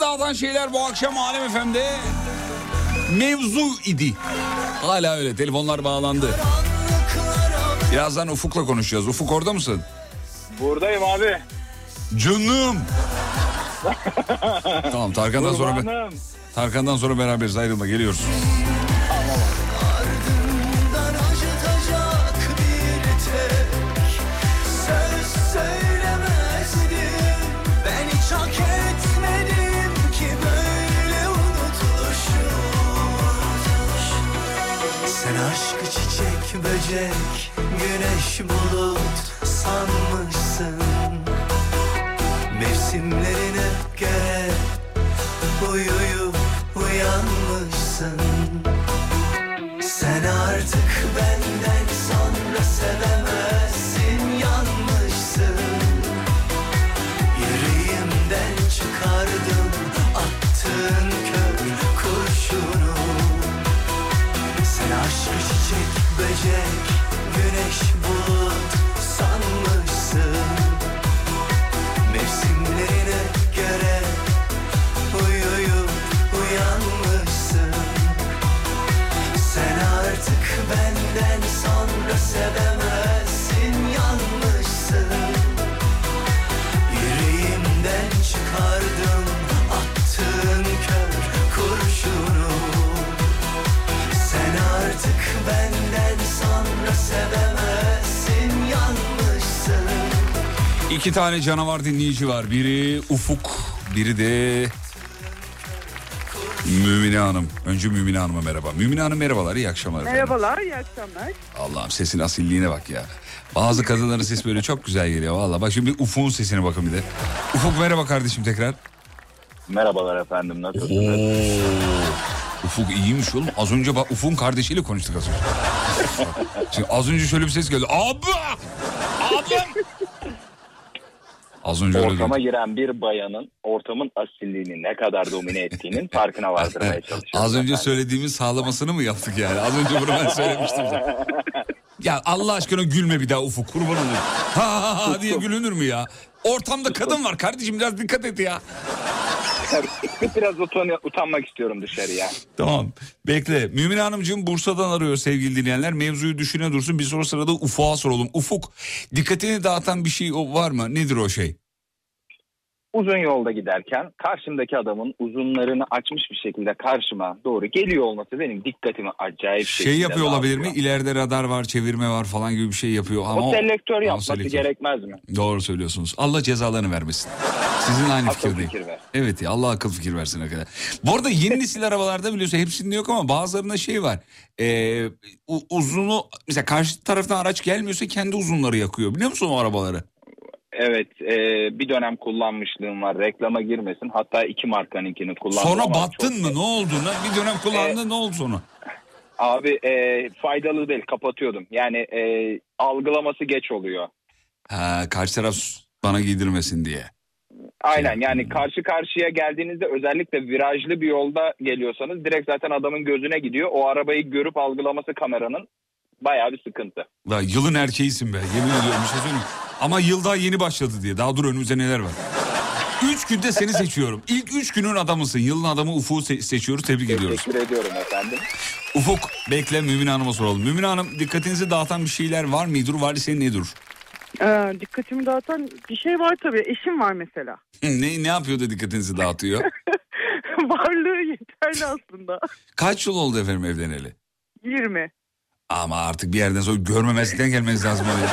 dağıtan şeyler bu akşam Alem FM'de mevzu idi. Hala öyle telefonlar bağlandı. Birazdan Ufuk'la konuşacağız. Ufuk orada mısın? Buradayım abi. Canım. tamam Tarkan'dan sonra Kurbanım. Tarkan'dan sonra beraberiz ayrılma geliyoruz. Böcek güneş bulut sanmışsın. Mevsimlerine göre uyuyup uyanmışsın. Sen artık benden sonra sevemezsin Jack. İki tane canavar dinleyici var. Biri Ufuk, biri de Mümine Hanım. Önce Mümine Hanım'a merhaba. Mümine Hanım merhabalar, iyi akşamlar efendim. Merhabalar, iyi akşamlar. Allah'ım sesin asilliğine bak ya. Bazı kadınların sesi böyle çok güzel geliyor valla. Bak şimdi Ufuk'un sesine bakın bir de. Ufuk merhaba kardeşim tekrar. Merhabalar efendim Oo. nasılsınız? Ufuk iyiymiş oğlum. Az önce bak Ufuk'un kardeşiyle konuştuk az önce. Şimdi az önce şöyle bir ses geldi. Abi! Abim! Az önce Ortama giren bir bayanın ortamın asilliğini ne kadar domine ettiğinin farkına vardırmaya çalışıyorum. Az önce efendim. söylediğimiz sağlamasını mı yaptık yani? Az önce bunu ben söylemiştim. Ya Allah aşkına gülme bir daha Ufuk kurban olayım. Ha ha ha diye gülünür mü ya? Ortamda kadın var kardeşim biraz dikkat et ya. Biraz utan- utanmak istiyorum dışarıya. Tamam bekle. Mümin Hanımcığım Bursa'dan arıyor sevgili dinleyenler. Mevzuyu düşüne dursun. Bir sonra sırada Ufuk'a soralım. Ufuk dikkatini dağıtan bir şey var mı? Nedir o şey? Uzun yolda giderken karşımdaki adamın uzunlarını açmış bir şekilde karşıma doğru geliyor olması benim dikkatimi acayip Şey şekilde yapıyor olabilir mi? İleride radar var, çevirme var falan gibi bir şey yapıyor. Ama O selektör yapması selektör. gerekmez mi? Doğru söylüyorsunuz. Allah cezalarını vermesin. Sizin aynı Akıl fikirdeyim. fikir ver. Evet ya Allah akıl fikir versin hakikaten. Bu arada yeni nesil arabalarda biliyorsun hepsinde yok ama bazılarında şey var. Ee, uzunu mesela karşı taraftan araç gelmiyorsa kendi uzunları yakıyor. Biliyor musun o arabaları? Evet e, bir dönem kullanmışlığım var reklama girmesin hatta iki markanınkini kullandım. Sonra battın çok- mı? Ne oldu? Bir dönem kullandın ne oldu sonra? Abi e, faydalı değil kapatıyordum yani e, algılaması geç oluyor. Ha, karşı taraf bana giydirmesin diye. Aynen yani karşı karşıya geldiğinizde özellikle virajlı bir yolda geliyorsanız direkt zaten adamın gözüne gidiyor. O arabayı görüp algılaması kameranın bayağı bir sıkıntı. La, yılın erkeğisin be yemin ediyorum bir şey söyleyeyim. Ama yıl daha yeni başladı diye. Daha dur önümüzde neler var. Üç günde seni seçiyorum. İlk üç günün adamısın. Yılın adamı Ufuk'u se- seçiyoruz. Tebrik ediyoruz. Teşekkür ediyorum efendim. Ufuk bekle Mümin Hanım'a soralım. Mümin Hanım dikkatinizi dağıtan bir şeyler var mıdır? Var ise nedir? Ee, dikkatimi dağıtan bir şey var tabii. Eşim var mesela. ne, ne yapıyor da dikkatinizi dağıtıyor? Varlığı yeterli aslında. Kaç yıl oldu efendim evleneli? 20. Ama artık bir yerden sonra görmemezlikten gelmeniz lazım öyle.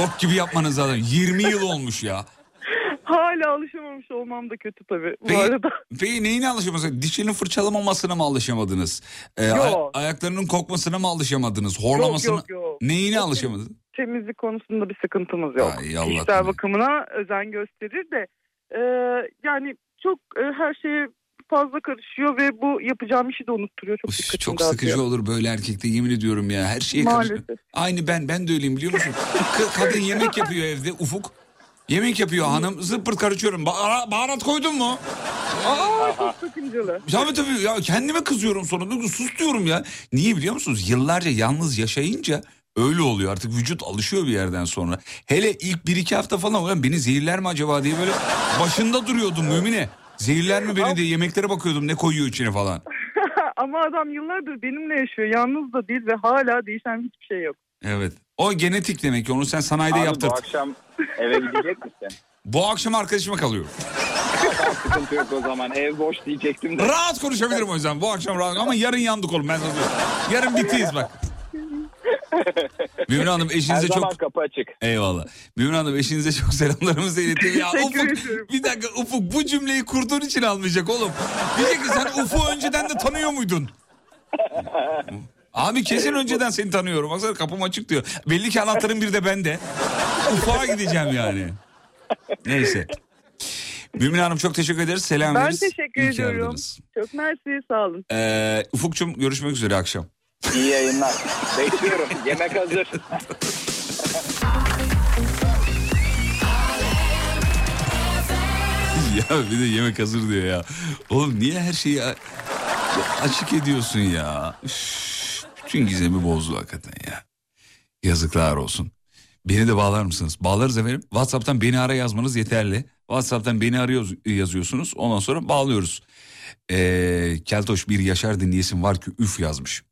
Yok gibi yapmanız lazım. 20 yıl olmuş ya. Hala alışamamış olmam da kötü tabii bu Peki, arada. peki neyine alışamadınız? Dişinin fırçalamamasına mı alışamadınız? Ee, Yok. ay- ayaklarının kokmasına mı alışamadınız? Horlamasına? Yok, yok, yok. Neyine Yok, alışamadınız? Temizlik konusunda bir sıkıntımız yok. Ay, korusun. bakımına özen gösterir de e, yani çok e, her şeye fazla karışıyor ve bu yapacağım işi de unutturuyor. Çok Üf, çok sıkıcı olur böyle erkekte yemin ediyorum ya. Her şeye Maalesef. karışıyor. Aynı ben ben de öyleyim biliyor musun? Kadın yemek yapıyor evde Ufuk. Yemek yapıyor hanım zıppırt karışıyorum. Ba- baharat koydun mu? Aa çok sakıncalı. Tabii tabii ya kendime kızıyorum ki, Sus diyorum ya. Niye biliyor musunuz? Yıllarca yalnız yaşayınca öyle oluyor artık vücut alışıyor bir yerden sonra. Hele ilk bir iki hafta falan beni zehirler mi acaba diye böyle başında duruyordum Mümine. Zehirler mi beni diye yemeklere bakıyordum ne koyuyor içine falan. Ama adam yıllardır benimle yaşıyor. Yalnız da değil ve hala değişen hiçbir şey yok. Evet. O genetik demek ki onu sen sanayide Abi bu yaptırt. akşam eve gidecek misin? Bu akşam arkadaşıma kalıyorum. Sıkıntı yok o zaman ev boş diyecektim de. Rahat konuşabilirim o yüzden. Bu akşam rahat ama yarın yandık oğlum ben sana söyleyeyim. Yarın bitiyiz bak. Mümin Hanım Her eşinize zaman çok... kapı açık. Eyvallah. Mümin Hanım eşinize çok selamlarımızı iletin. Ya Teşekkür Ufuk bir dakika Ufuk bu cümleyi kurduğun için almayacak oğlum. Diyecek ki sen Ufuk'u önceden de tanıyor muydun? Abi kesin önceden seni tanıyorum. Baksana kapım açık diyor. Belli ki anahtarın bir de bende. Ufuk'a gideceğim yani. Neyse. Mümin Hanım çok teşekkür ederiz. Selam Ben veririz. teşekkür İyi ediyorum. aradınız. Çok mersi sağ olun. Ee, Ufuk'cum görüşmek üzere akşam. İyi yayınlar. Bekliyorum. Yemek hazır. ya bir de yemek hazır diyor ya. Oğlum niye her şeyi açık ediyorsun ya? Üf, bütün gizemi bozdu hakikaten ya. Yazıklar olsun. Beni de bağlar mısınız? Bağlarız efendim. WhatsApp'tan beni ara yazmanız yeterli. WhatsApp'tan beni arıyoruz yazıyorsunuz. Ondan sonra bağlıyoruz. Ee, Keltoş bir Yaşar dinleyesim var ki üf yazmış.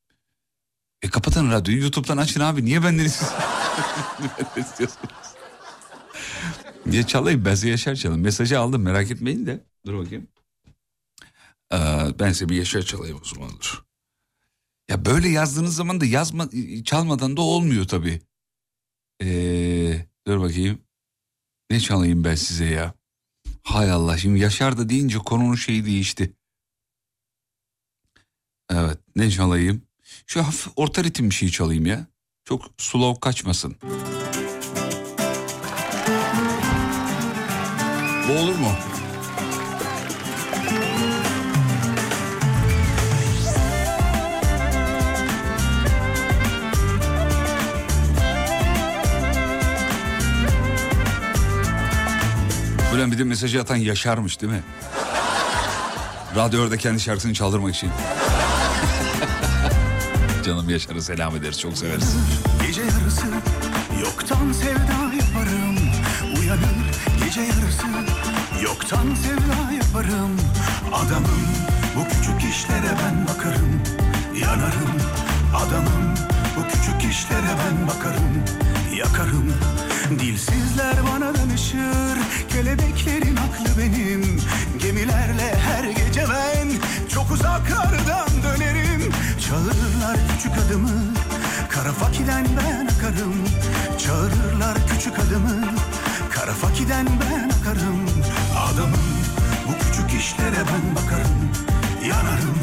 E kapatın radyoyu YouTube'dan açın abi. Niye benden istiyorsunuz? Niye çalayım ben size Yaşar çalayım. Mesajı aldım merak etmeyin de. Dur bakayım. Ee, ben size bir Yaşar çalayım o zaman dur. Ya böyle yazdığınız zaman da yazma, çalmadan da olmuyor tabii. Ee, dur bakayım. Ne çalayım ben size ya? Hay Allah şimdi Yaşar da deyince konunun şeyi değişti. Evet ne çalayım? Şu hafif orta ritim bir şey çalayım ya. Çok slow kaçmasın. Bu olur mu? Ulan bir de mesajı atan Yaşar'mış değil mi? Radyoda kendi şarkısını çaldırmak için. Canım Yaşar'ı selam ederiz çok severiz. Gece yarısı yoktan sevda yaparım. Uyanır gece yarısı yoktan sevda yaparım. Adamım bu küçük işlere ben bakarım. Yanarım adamım bu küçük işlere ben bakarım. Yakarım dilsizler bana danışır. Kelebeklerin aklı benim. Gemilerle her gece ben Çok uzaklardan dönerim Çağırırlar küçük adımı. Kara fakiden ben akarım. Çağırırlar küçük adımı. Kara fakiden ben akarım. Adamım bu küçük işlere ben bakarım. Yanarım.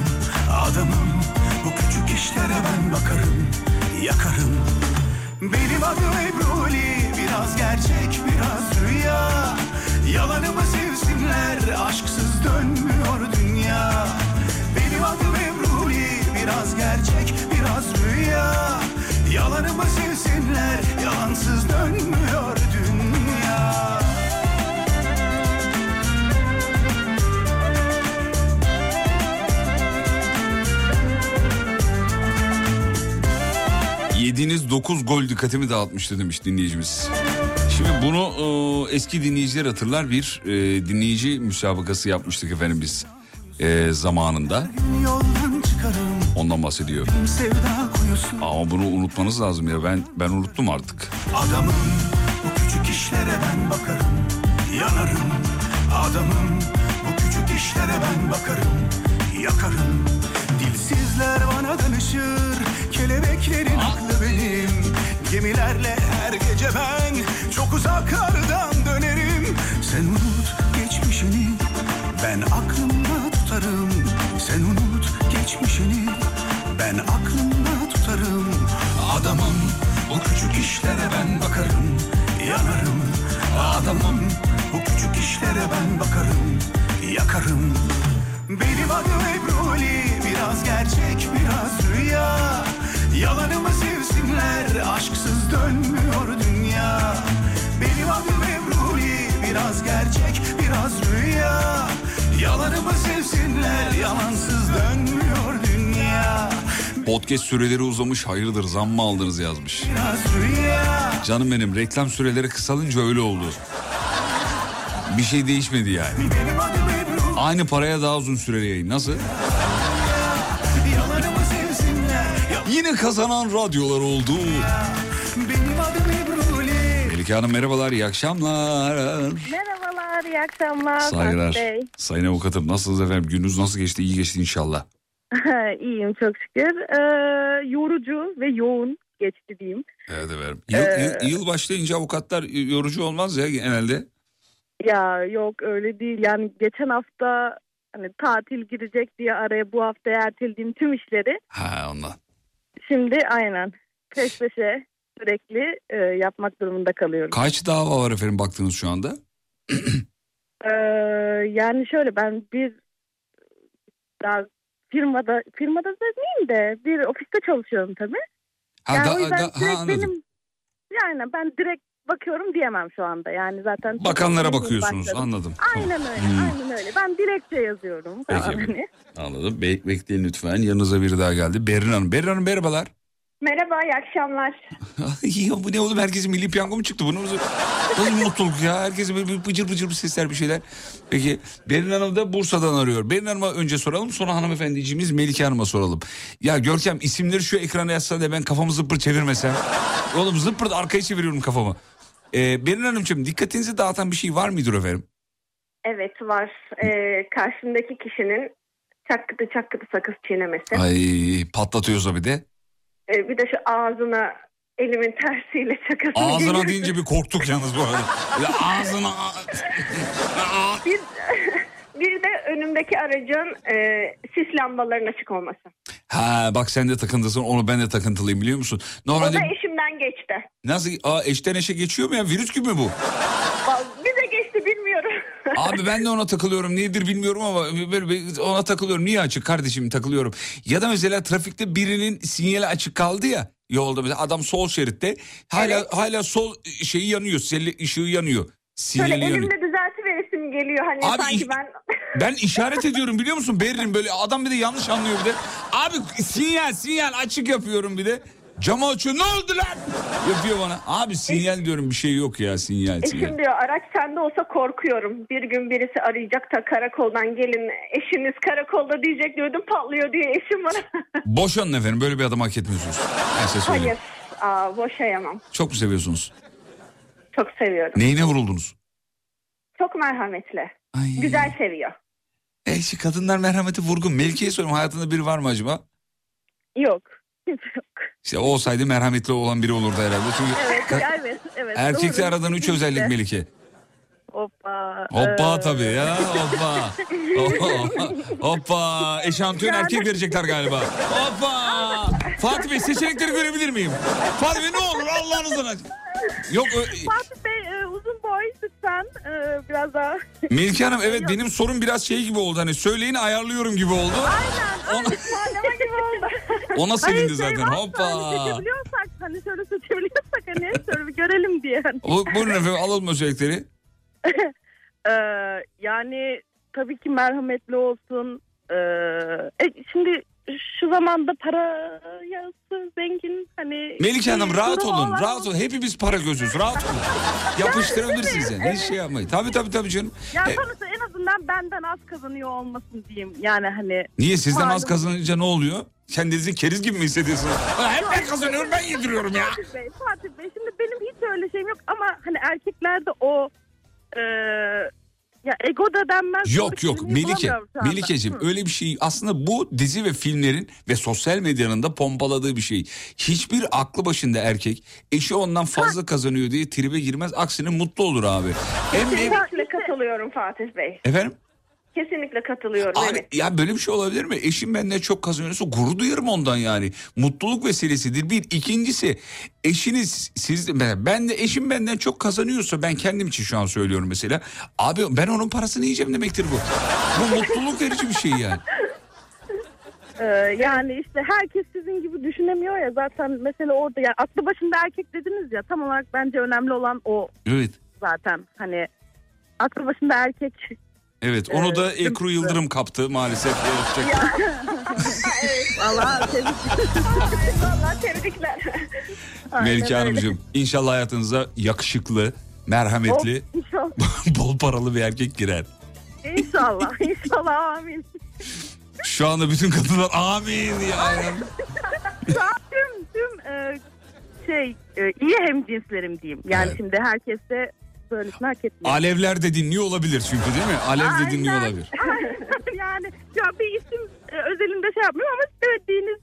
Adamım Bu küçük işlere ben bakarım. Yakarım. Benim adım Ebruli Biraz gerçek biraz rüya. Yalanımı sevsinler Aşksız dönmüyor dünya gerçek biraz rüya Yalanımı sevsinler Yalansız dönmüyor dünya Yediğiniz 9 gol dikkatimi dağıtmıştı demiş dinleyicimiz. Şimdi bunu e, eski dinleyiciler hatırlar bir e, dinleyici müsabakası yapmıştık efendim biz e, zamanında. Çıkarım Ondan bahsediyor. Ama bunu unutmanız lazım ya. Ben ben unuttum artık. Adamım bu küçük işlere ben bakarım. Yanarım. Adamım bu küçük işlere ben bakarım. Yakarım. Dilsizler bana danışır. Kelebeklerin aklı benim. Gemilerle her gece ben Çok uzaklardan dönerim. Sen unut geçmişini Ben aklımda tutarım. Sen unut geçmişini Ben aklımda tutarım. Adamım bu küçük işlere ben bakarım. Yanarım. Adamım Bu küçük işlere ben bakarım. Yakarım. Benim adım Ebruli Biraz gerçek biraz rüya. Yalanımı sevsinler Aşksız dönmüyor dünya. Benim adım Ebruli Biraz gerçek biraz rüya. Yalanımı sevsinler Yalansız dönmüyor dünya Podcast süreleri uzamış hayırdır zam mı aldınız yazmış. Canım benim reklam süreleri kısalınca öyle oldu. Bir şey değişmedi yani. Aynı paraya daha uzun süreli yayın. Nasıl? Yine kazanan radyolar oldu. Melike Hanım merhabalar, iyi akşamlar. Merhabalar, iyi akşamlar. Saygılar. Sayın avukatım nasılsınız efendim? Gününüz nasıl geçti? İyi geçti inşallah. İyiyim çok şükür. Ee, yorucu ve yoğun geçti diyeyim. Evet efendim. Yıl, Ee, yıl, başlayınca avukatlar yorucu olmaz ya genelde. Ya yok öyle değil. Yani geçen hafta hani tatil girecek diye araya bu hafta ertelediğim tüm işleri Ha ondan. şimdi aynen peş peşe sürekli e, yapmak durumunda kalıyorum. Kaç dava var efendim baktığınız şu anda? Ee, yani şöyle ben bir daha firmada firmada demeyeyim de bir ofiste çalışıyorum tabii. Ha, Yani da- o yüzden da- ha, anladım. benim yani ben direkt bakıyorum diyemem şu anda. Yani zaten Bakanlara bakıyorsunuz başladım. anladım. Aynen öyle, Hmm. aynen öyle. Ben dilekçe yazıyorum. Peki hani. Anladım. Be- bekleyin lütfen. Yanınıza biri daha geldi. Berin Hanım. Berin Hanım merhabalar. Merhaba, iyi akşamlar. ya bu ne oğlum herkesin milli piyango mu çıktı? Bu nasıl, nasıl mutluluk ya? Herkesin böyle bir bıcır bıcır bir sesler bir şeyler. Peki Berin Hanım da Bursa'dan arıyor. Berin Hanım'a önce soralım sonra hanımefendiciğimiz Melike Hanım'a soralım. Ya Görkem isimleri şu ekrana yazsa da ben kafamı zıppır çevirmesem. oğlum zıppır arkaya çeviriyorum kafamı. Ee, Berin Hanımcığım dikkatinizi dağıtan bir şey var mıdır efendim? Evet var. Ee, karşımdaki kişinin çakkıdı çakkıdı sakız çiğnemesi. Ay patlatıyorsa bir de. Ee, bir de şu ağzına elimin tersiyle çakasını Ağzına deyince bir korktuk yalnız bu arada. Ya ağzına... Bir, bir de önümdeki aracın e, sis lambalarının açık olması. Ha bak sen de takıntısın onu ben de takıntılıyım biliyor musun? O Normalde da eşimden geçti. nasıl aa, eşten eşe geçiyor mu ya virüs gibi mi bu? Val- Bize geçti bilmiyorum. Abi ben de ona takılıyorum nedir bilmiyorum ama böyle ona takılıyorum. Niye açık kardeşim takılıyorum. Ya da mesela trafikte birinin sinyali açık kaldı ya yolda mesela adam sol şeritte hala hala sol şeyi yanıyor ışığı yanıyor. Şöyle Sinyali yanıyor. elimde düzeltiveresim geliyor. Hani Abi sanki iş- ben... Ben işaret ediyorum biliyor musun? Berrin böyle adam bir de yanlış anlıyor bir de. Abi sinyal sinyal açık yapıyorum bir de. Camı açıyor ne oldu lan? Yapıyor bana. Abi sinyal diyorum bir şey yok ya sinyal sinyal. Eşim diyor araç sende olsa korkuyorum. Bir gün birisi arayacak da karakoldan gelin eşiniz karakolda diyecek diyordum patlıyor diye eşim bana. Boşanın efendim böyle bir adam hak etmiyorsunuz. Ben size söyleyeyim. Hayır aa, boşayamam. Çok mu seviyorsunuz? Çok seviyorum. Neyine vuruldunuz? Çok merhametli. Ay. Güzel seviyor. E, şu kadınlar merhameti vurgun. Melike'ye soruyorum hayatında biri var mı acaba? Yok. İşte olsaydı merhametli olan biri olurdu herhalde. Çünkü Evet, evet, evet. erkekte doğru. aradığın üç özellik Melike. Hoppa. Hoppa Ee, tabii ya hoppa. hoppa. Eşantiyon erkek verecekler galiba. Hoppa. Fatih Bey seçenekleri görebilir miyim? Fatih Bey ne olur Allah'ınızdan aç. Yok Fatih Bey e, uzun boy lütfen e, biraz daha. Melike Hanım evet benim sorum biraz şey gibi oldu. Hani söyleyin ayarlıyorum gibi oldu. Aynen. Parlama gibi oldu. Ona sevindi şey zaten. varsa Hoppa. Hani seçebiliyorsak hani şöyle seçebiliyorsak hani şöyle bir görelim diye. Hani. Bu- Buyurun efendim alalım özellikleri. Ee, yani tabii ki merhametli olsun. Ee, e, şimdi şu zamanda parası zengin hani. Melike Hanım rahat olun. olan- Rahat olun. Hepimiz para gözüz. Rahat olun. Yapıştırabilirsiniz yani. Hiç şey yapmayın. Tabii tabii tabii canım. Ya E, sonuçta en azından benden az kazanıyor olmasın diyeyim. Yani hani Niye sizden az Malum. kazanınca ne oluyor? Kendinizi keriz gibi mi hissediyorsunuz? Hep ben kazanıyorum ben yediriyorum ya. Fatih Bey, Fatih Bey şimdi benim hiç öyle şeyim yok ama hani erkeklerde o e, ya ego da denmez. Yok yok Melike. Melikeciğim öyle bir şey aslında bu dizi ve filmlerin ve sosyal medyanın da pompaladığı bir şey. Hiçbir aklı başında erkek eşi ondan fazla kazanıyor diye tribe girmez aksine mutlu olur abi. Hem, hem- Kesinlikle katılıyorum Fatih Bey. efendim Kesinlikle katılıyorum Abi evet. ya böyle bir şey olabilir mi? Eşim benden çok kazanıyorsa gurur duyarım ondan yani. Mutluluk vesilesidir. Bir. ikincisi eşiniz siz ben de eşim benden çok kazanıyorsa ben kendim için şu an söylüyorum mesela. Abi ben onun parasını yiyeceğim demektir bu. Bu mutluluk verici bir şey yani. Ee, yani işte herkes sizin gibi düşünemiyor ya zaten mesela orada yani aklı başında erkek dediniz ya tam olarak bence önemli olan o Evet. zaten hani aklı başında erkek Evet onu da Evet. Ekru Yıldırım kaptı maalesef. Yapacak- Allah Vallahi tebrikler. Melike Hanımcığım inşallah hayatınıza yakışıklı, merhametli, bol paralı bir erkek girer. inşallah inşallah amin. Şu anda bütün kadınlar amin ya. Şu an tüm tüm e, şey e, iyi hemcinslerim diyeyim. Yani Evet. şimdi herkes de böylesini hak etmiyor. Alevler de dinliyor olabilir çünkü değil mi? Alev de Aynen. dinliyor olabilir. yani ya bir isim e, özelinde şey yapmıyorum ama söylediğiniz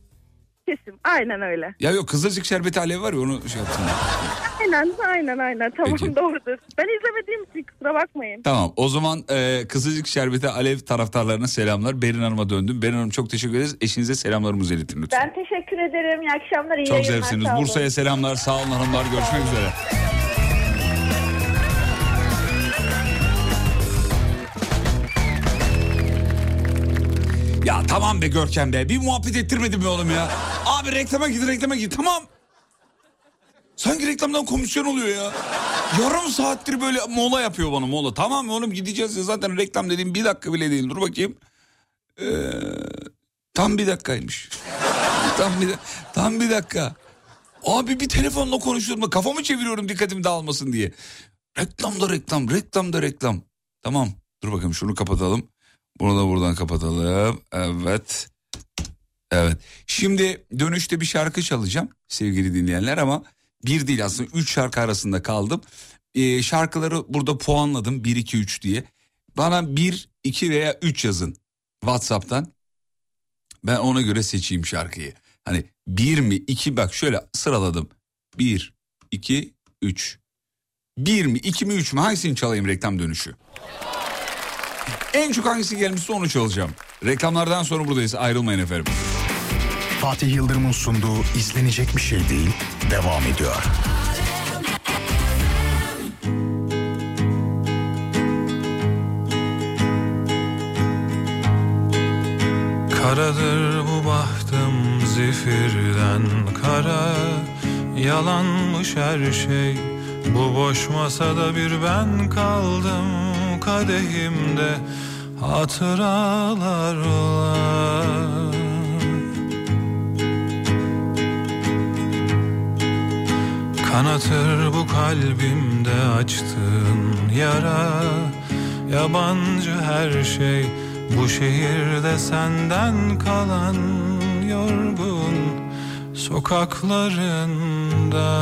kesim. Aynen öyle. Ya yok Kızılcık Şerbeti Alev var ya onu şey yaptım. Aynen aynen aynen tamam Peki. doğrudur. Ben izlemediğim için kusura bakmayın. Tamam o zaman e, Kızılcık Şerbeti Alev taraftarlarına selamlar. Berin Hanım'a döndüm. Berin Hanım çok teşekkür ederiz. Eşinize selamlarımızı iletin lütfen. Ben teşekkür ederim. İyi akşamlar. iyi çok yayınlar, zevksiniz. Bursa'ya selamlar. Sağ olun hanımlar. Görüşmek üzere. Ya tamam be Görkem be. Bir muhabbet ettirmedin mi oğlum ya? Abi reklama git reklama git tamam. Sanki reklamdan komisyon oluyor ya. Yarım saattir böyle mola yapıyor bana mola. Tamam oğlum gideceğiz ya zaten reklam dediğim bir dakika bile değil. Dur bakayım. Ee, tam bir dakikaymış. tam bir tam bir dakika. Abi bir telefonla konuşuyorum. Kafamı çeviriyorum dikkatim dağılmasın diye. Reklam da reklam, reklam da reklam. Tamam. Dur bakayım şunu kapatalım. Bunu da buradan kapatalım. Evet. Evet. Şimdi dönüşte bir şarkı çalacağım sevgili dinleyenler ama bir değil aslında üç şarkı arasında kaldım. Ee, şarkıları burada puanladım 1 2 3 diye. Bana 1 2 veya 3 yazın WhatsApp'tan. Ben ona göre seçeyim şarkıyı. Hani 1 mi 2 bak şöyle sıraladım. 1 2 3. 1 mi 2 mi 3 mü hangisini çalayım reklam dönüşü? En çok hangisi gelmişse onu çalacağım. Reklamlardan sonra buradayız ayrılmayın efendim. Fatih Yıldırım'ın sunduğu izlenecek bir şey değil devam ediyor. Karadır bu bahtım zifirden kara Yalanmış her şey Bu boş masada bir ben kaldım Kadehimde hatıralar var. Kanatır bu kalbimde açtığın yara. Yabancı her şey bu şehirde senden kalan yorgun sokaklarında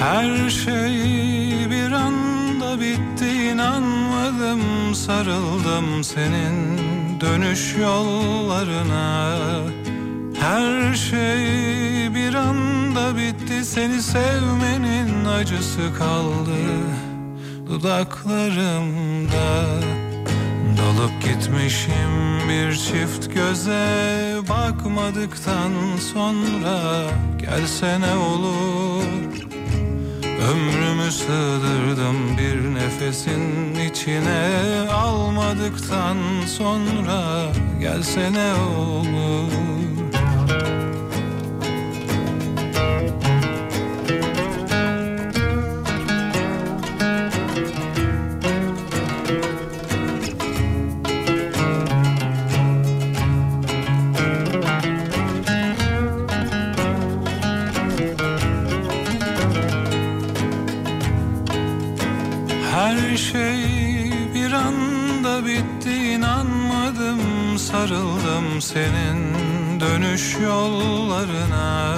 Her şey bir anda bitti inanmadım sarıldım senin dönüş yollarına. Her şey bir anda bitti seni sevmenin acısı kaldı dudaklarımda. Dalıp gitmişim bir çift göze bakmadıktan sonra gelsene olur Ömrümü sığdırdım bir nefesin içine. Almadıktan sonra gelsene olur senin dönüş yollarına.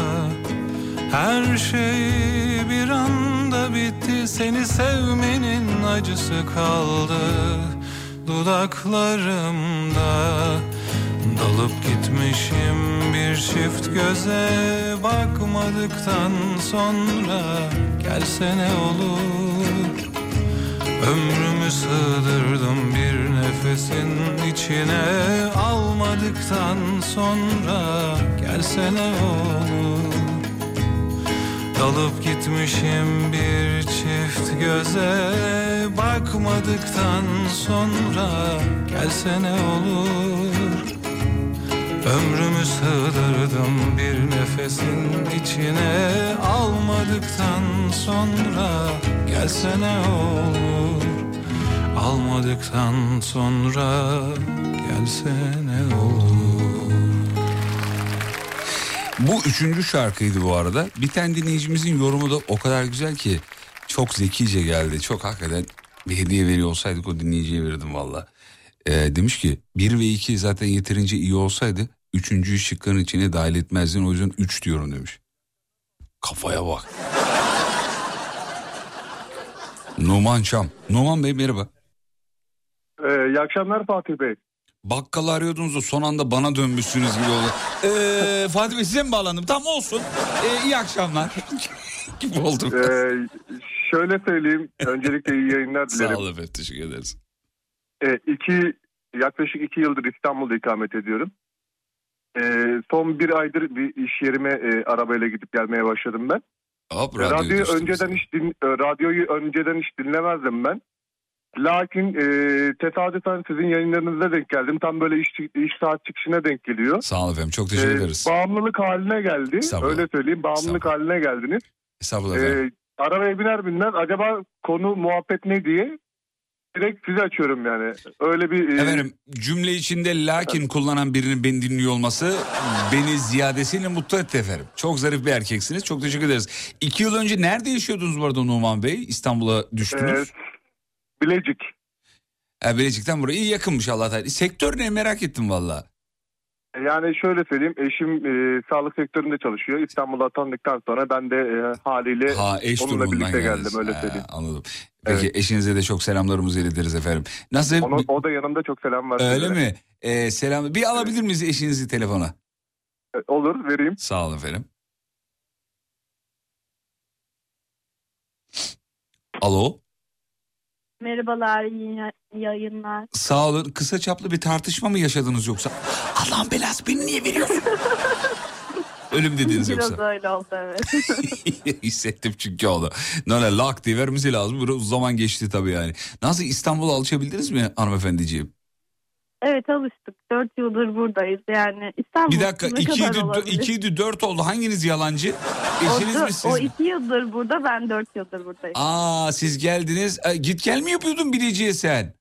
Her şey bir anda bitti seni sevmenin acısı kaldı dudaklarımda. Dalıp gitmişim bir çift göze bakmadıktan sonra. Gelsene olur Ömrümü sığdırdım bir nefesin içine. Almadıktan sonra gelsene olur Dalıp gitmişim bir çift göze. Bakmadıktan sonra gelsene olur Ömrümü sığdırdım bir nefesin içine almadıktan sonra gelsene olur Almadıktan sonra gelsene olur Bu üçüncü şarkıydı bu arada. Bir tane dinleyicimizin yorumu da o kadar güzel ki çok zekice geldi. Çok hakikaten bir hediye veriyor olsaydık o dinleyiciye verirdim valla. Ee, demiş ki 1 ve 2 zaten yeterince iyi olsaydı üçüncüyü şıkkın içine dahil etmezdin o yüzden 3 diyorum demiş. Kafaya bak. Numan Çam. Numan Bey merhaba. Ee, iyi akşamlar Fatih Bey. Bakkalı arıyordunuz da son anda bana dönmüşsünüz gibi oldu. Ee, Fatih Bey size mi bağlandım? Tam olsun. Ee, iyi akşamlar. gibi oldum. Ee, şöyle söyleyeyim. Öncelikle iyi yayınlar dilerim. Sağ olun efendim teşekkür ederiz. Ee, iki, yaklaşık iki yıldır İstanbul'da ikamet ediyorum. Ee, son bir aydır bir iş yerime e, arabayla gidip gelmeye başladım ben. Hop Radyoyu, radyoyu önceden hiç din, e, radyoyu önceden hiç dinlemezdim ben. Lakin e, tesadüfen sizin yayınlarınıza denk geldim. Tam böyle iş, iş saat çıkışına denk geliyor. Sağ olun efendim çok teşekkür E, ederiz. bağımlılık haline geldi. Öyle söyleyeyim. Bağımlılık haline geldiniz. Estağfurullah efendim. E, arabaya biner binmez acaba konu muhabbet ne diye direkt sizi açıyorum yani. Öyle bir... e, Efendim cümle içinde lakin kullanan birinin beni dinliyor olması beni ziyadesiyle mutlu etti efendim. Çok zarif bir erkeksiniz. Çok teşekkür ederiz. İki yıl önce nerede yaşıyordunuz bu arada Numan Bey? İstanbul'a düştünüz. Bilecik. E, Bilecik'ten buraya iyi yakınmış Allah Teala. Sektör ne merak ettim valla. Yani şöyle söyleyeyim eşim e, sağlık sektöründe çalışıyor. İstanbul'a atandıktan sonra ben de e, haliyle Ha eş onunla birlikte geldiniz. geldim öyle Ha, söyleyeyim. Anladım. Peki eşinize de çok selamlarımızı iletiriz efendim. Nasıl? Onu, o da yanımda çok selam var. Öyle size. mi? Ee, selam. Bir alabilir miyiz eşinizi telefona? E, Olur vereyim. Sağ olun efendim. Alo. Merhabalar, iyi yayınlar. Sağ olun. Kısa çaplı bir tartışma mı yaşadınız yoksa? Allah'ın belası beni niye veriyorsun? Ölüm dediniz Biraz yoksa. öyle oldu evet. Hissettim çünkü oldu. Nane lak diye vermesi lazım. Biraz zaman geçti tabii yani. Nasıl İstanbul'a alışabildiniz mi hanımefendiciğim? Evet alıştık. Dört yıldır buradayız. Yani İstanbul Bir dakika ne iki kadar olabilir? iki idi dört oldu. Hanginiz yalancı? Eşiniz o, mi siz o mi? iki yıldır burada ben dört yıldır buradayım. Aa siz geldiniz. E, git gel mi yapıyordun Bilecik'e sen?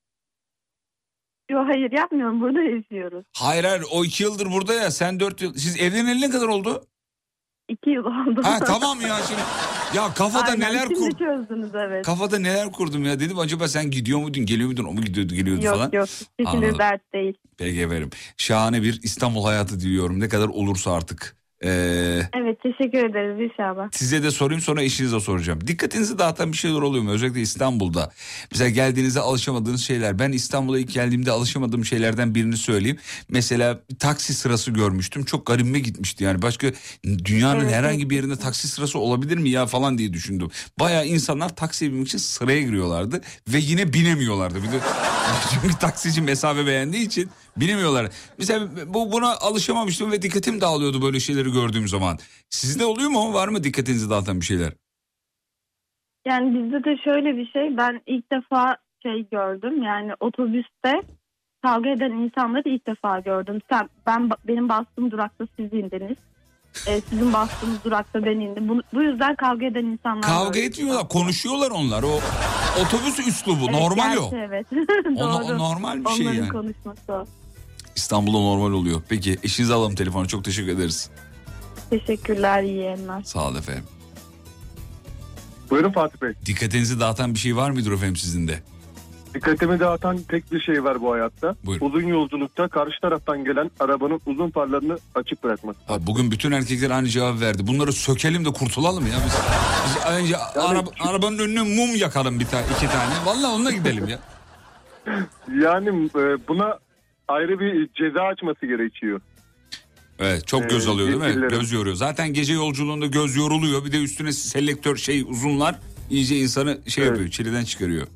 Yok hayır yapmıyorum burada yaşıyoruz. Hayır hayır o iki yıldır burada ya sen dört yıl. Siz evleneli ne kadar oldu? İki yıl oldu. Ha tamam ya şimdi. Ya kafada Aynen, neler şimdi kur, çözdünüz evet. kafada neler kurdum ya dedim acaba sen gidiyor muydun geliyor muydun o mu gidiyordu geliyordu yok falan. yok hiçbir Anladım. dert değil. Peki efendim. Şahane bir İstanbul hayatı diliyorum ne kadar olursa artık. Ee, Evet teşekkür ederiz inşallah. size de sorayım sonra eşinize soracağım. Dikkatinizi dağıtan bir şeyler oluyor mu? Özellikle İstanbul'da. Mesela geldiğinizde alışamadığınız şeyler. Ben İstanbul'a ilk geldiğimde alışamadığım şeylerden birini söyleyeyim. Mesela taksi sırası görmüştüm. Çok garibime gitmişti yani. Başka dünyanın Evet, herhangi bir yerinde taksi sırası olabilir mi ya falan diye düşündüm. Bayağı insanlar taksiye binmek için sıraya giriyorlardı. Ve yine binemiyorlardı. Bir de çünkü taksici mesafe beğendiği için binemiyorlar. Mesela bu buna alışamamıştım ve dikkatim dağılıyordu böyle şeyleri gördüğüm zaman. Sizde oluyor mu? Var mı dikkatinizi dağıtan bir şeyler? Yani bizde de şöyle bir şey ben ilk defa şey gördüm yani otobüste kavga eden insanları ilk defa gördüm. Sen ben benim bastığım durakta siz indiniz. Ee, sizin bastığınız durakta ben indim. Bu, bu yüzden kavga eden insanlar Kavga etmiyorlar, konuşuyorlar onlar. O otobüs üslubu Evet, normal gerçi o. Evet. O, o Doğru. normal bir şey Onların yani. konuşması o. İstanbul'da normal oluyor. Peki eşinizi alalım telefonu. Çok teşekkür ederiz. Teşekkürler iyi yayınlar. Sağ olun efendim. Buyurun Fatih Bey. Dikkatinizi dağıtan bir şey var mıdır efendim sizin de? Dikkatimi dağıtan tek bir şey var bu hayatta. Buyurun. Uzun yolculukta karşı taraftan gelen arabanın uzun farlarını açık bırakması. Abi bugün bütün erkekler aynı cevap verdi. Bunları sökelim de kurtulalım ya biz. Biz önce araba- arabanın önüne mum yakalım bir tane, iki tane. Vallahi onunla gidelim ya. Yani e, buna ayrı bir ceza açması gerekiyor. Evet çok göz Ee, alıyor değil mi? Göz yoruyor. Zaten gece yolculuğunda göz yoruluyor. Bir de üstüne selektör şey uzunlar iyice insanı şey Evet. yapıyor. Çileden çıkarıyor.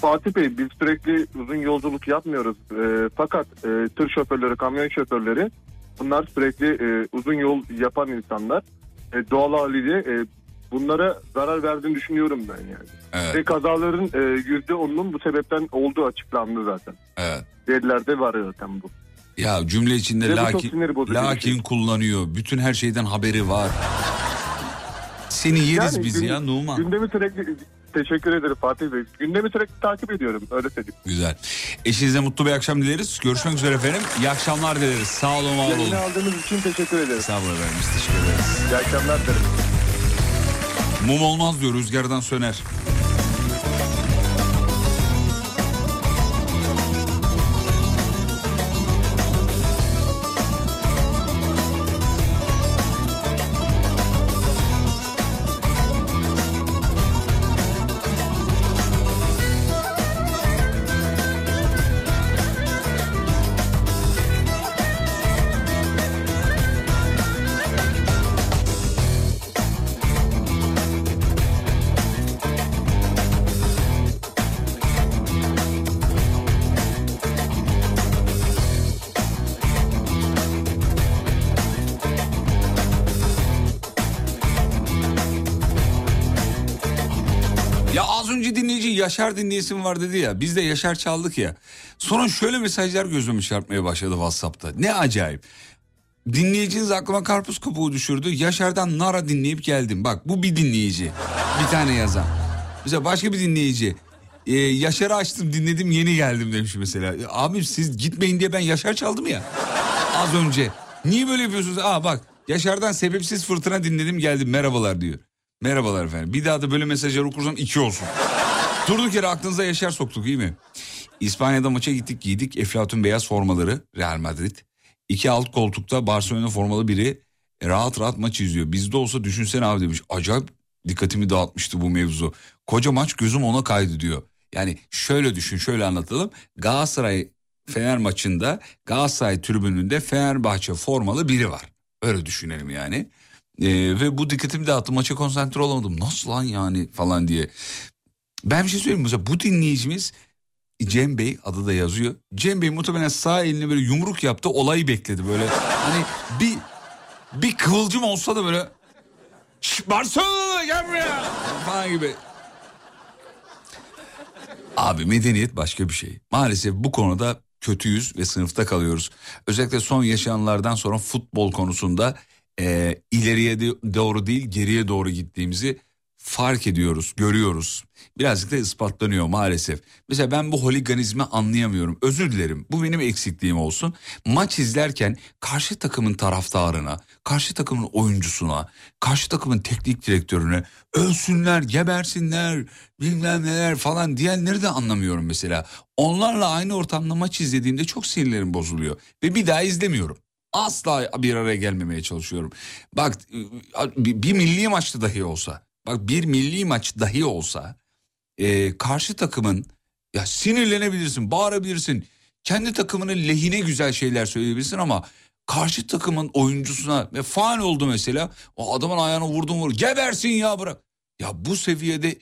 Fatih Bey biz sürekli uzun yolculuk yapmıyoruz. E, fakat e, tır şoförleri, kamyon şoförleri bunlar sürekli e, uzun yol yapan insanlar. E, doğal haliyle e, bunlara zarar verdiğini düşünüyorum ben yani. Evet. Ve kazaların e, yüzde onunun bu sebepten olduğu açıklandı zaten. Evet. Verilerde var zaten bu. Ya cümle içinde Ve lakin, lakin şey. kullanıyor. Bütün her şeyden haberi var. Seni yeriz Yani biz gün- ya Numan. Gündemi sürekli teşekkür ederim Fatih Bey. Gündemi sürekli takip ediyorum öyle söyleyeyim. Güzel. Eşinize mutlu bir akşam dileriz. Görüşmek üzere efendim. İyi akşamlar dileriz. Sağ olun var olun. Yayını aldığınız için teşekkür ederim. Sağ olun efendim. Biz teşekkür ederiz. İyi akşamlar dilerim. Mum olmaz diyor rüzgardan söner. Yaşar dinleyesim var dedi ya. Biz de Yaşar çaldık ya. Sonra şöyle mesajlar gözüme çarpmaya başladı WhatsApp'ta. Ne acayip. Dinleyiciniz aklıma karpuz kabuğu düşürdü. Yaşar'dan Nara dinleyip geldim. Bak bu bir dinleyici. Bir tane yazan. Mesela başka bir dinleyici. Ee, Yaşar'ı açtım dinledim yeni geldim demiş mesela. E, Abi siz gitmeyin diye ben Yaşar çaldım ya. Az önce. Niye böyle yapıyorsunuz? Aa bak Yaşar'dan sebepsiz fırtına dinledim geldim merhabalar diyor. Merhabalar efendim. Bir daha da böyle mesajlar okursam iki olsun. Durduk yere aklınıza Yaşar soktuk iyi mi? İspanya'da maça gittik giydik Eflatun beyaz formaları Real Madrid. İki alt koltukta Barcelona formalı biri e, rahat rahat maç izliyor. Bizde olsa düşünsene abi demiş. Acayip dikkatimi dağıtmıştı bu mevzu. Koca maç gözüm ona kaydı diyor. Yani şöyle düşün şöyle anlatalım. Galatasaray Fener maçında Galatasaray tribününde Fenerbahçe formalı biri var. Öyle düşünelim yani. Ee, ve bu dikkatimi dağıttı maça konsantre olamadım. Nasıl lan yani falan diye. Ben bir şey söyleyeyim mesela bu dinleyicimiz Cem Bey adı da yazıyor. Cem Bey muhtemelen sağ eline böyle yumruk yaptı olayı bekledi böyle. Hani bir bir kıvılcım olsa da böyle "Şş, Barcelona gel buraya falan gibi. Abi medeniyet başka bir şey. Maalesef bu konuda kötüyüz ve sınıfta kalıyoruz. Özellikle son yaşananlardan sonra futbol konusunda e, ileriye de- doğru değil geriye doğru gittiğimizi fark ediyoruz, görüyoruz. Birazcık da ispatlanıyor maalesef. Mesela ben bu holiganizmi anlayamıyorum. Özür dilerim. Bu benim eksikliğim olsun. Maç izlerken karşı takımın taraftarına, karşı takımın oyuncusuna, karşı takımın teknik direktörüne ölsünler, gebersinler, bilmem neler falan diyenleri de anlamıyorum mesela. Onlarla aynı ortamda maç izlediğimde çok sinirlerim bozuluyor ve bir daha izlemiyorum. Asla bir araya gelmemeye çalışıyorum. Bak bir milli maçta dahi olsa, bak bir milli maç dahi olsa e, karşı takımın ya sinirlenebilirsin, bağırabilirsin. Kendi takımının lehine güzel şeyler söyleyebilirsin ama karşı takımın oyuncusuna ve faal oldu mesela. O adamın ayağına vurdun vur. Gebersin ya bırak. Ya bu seviyede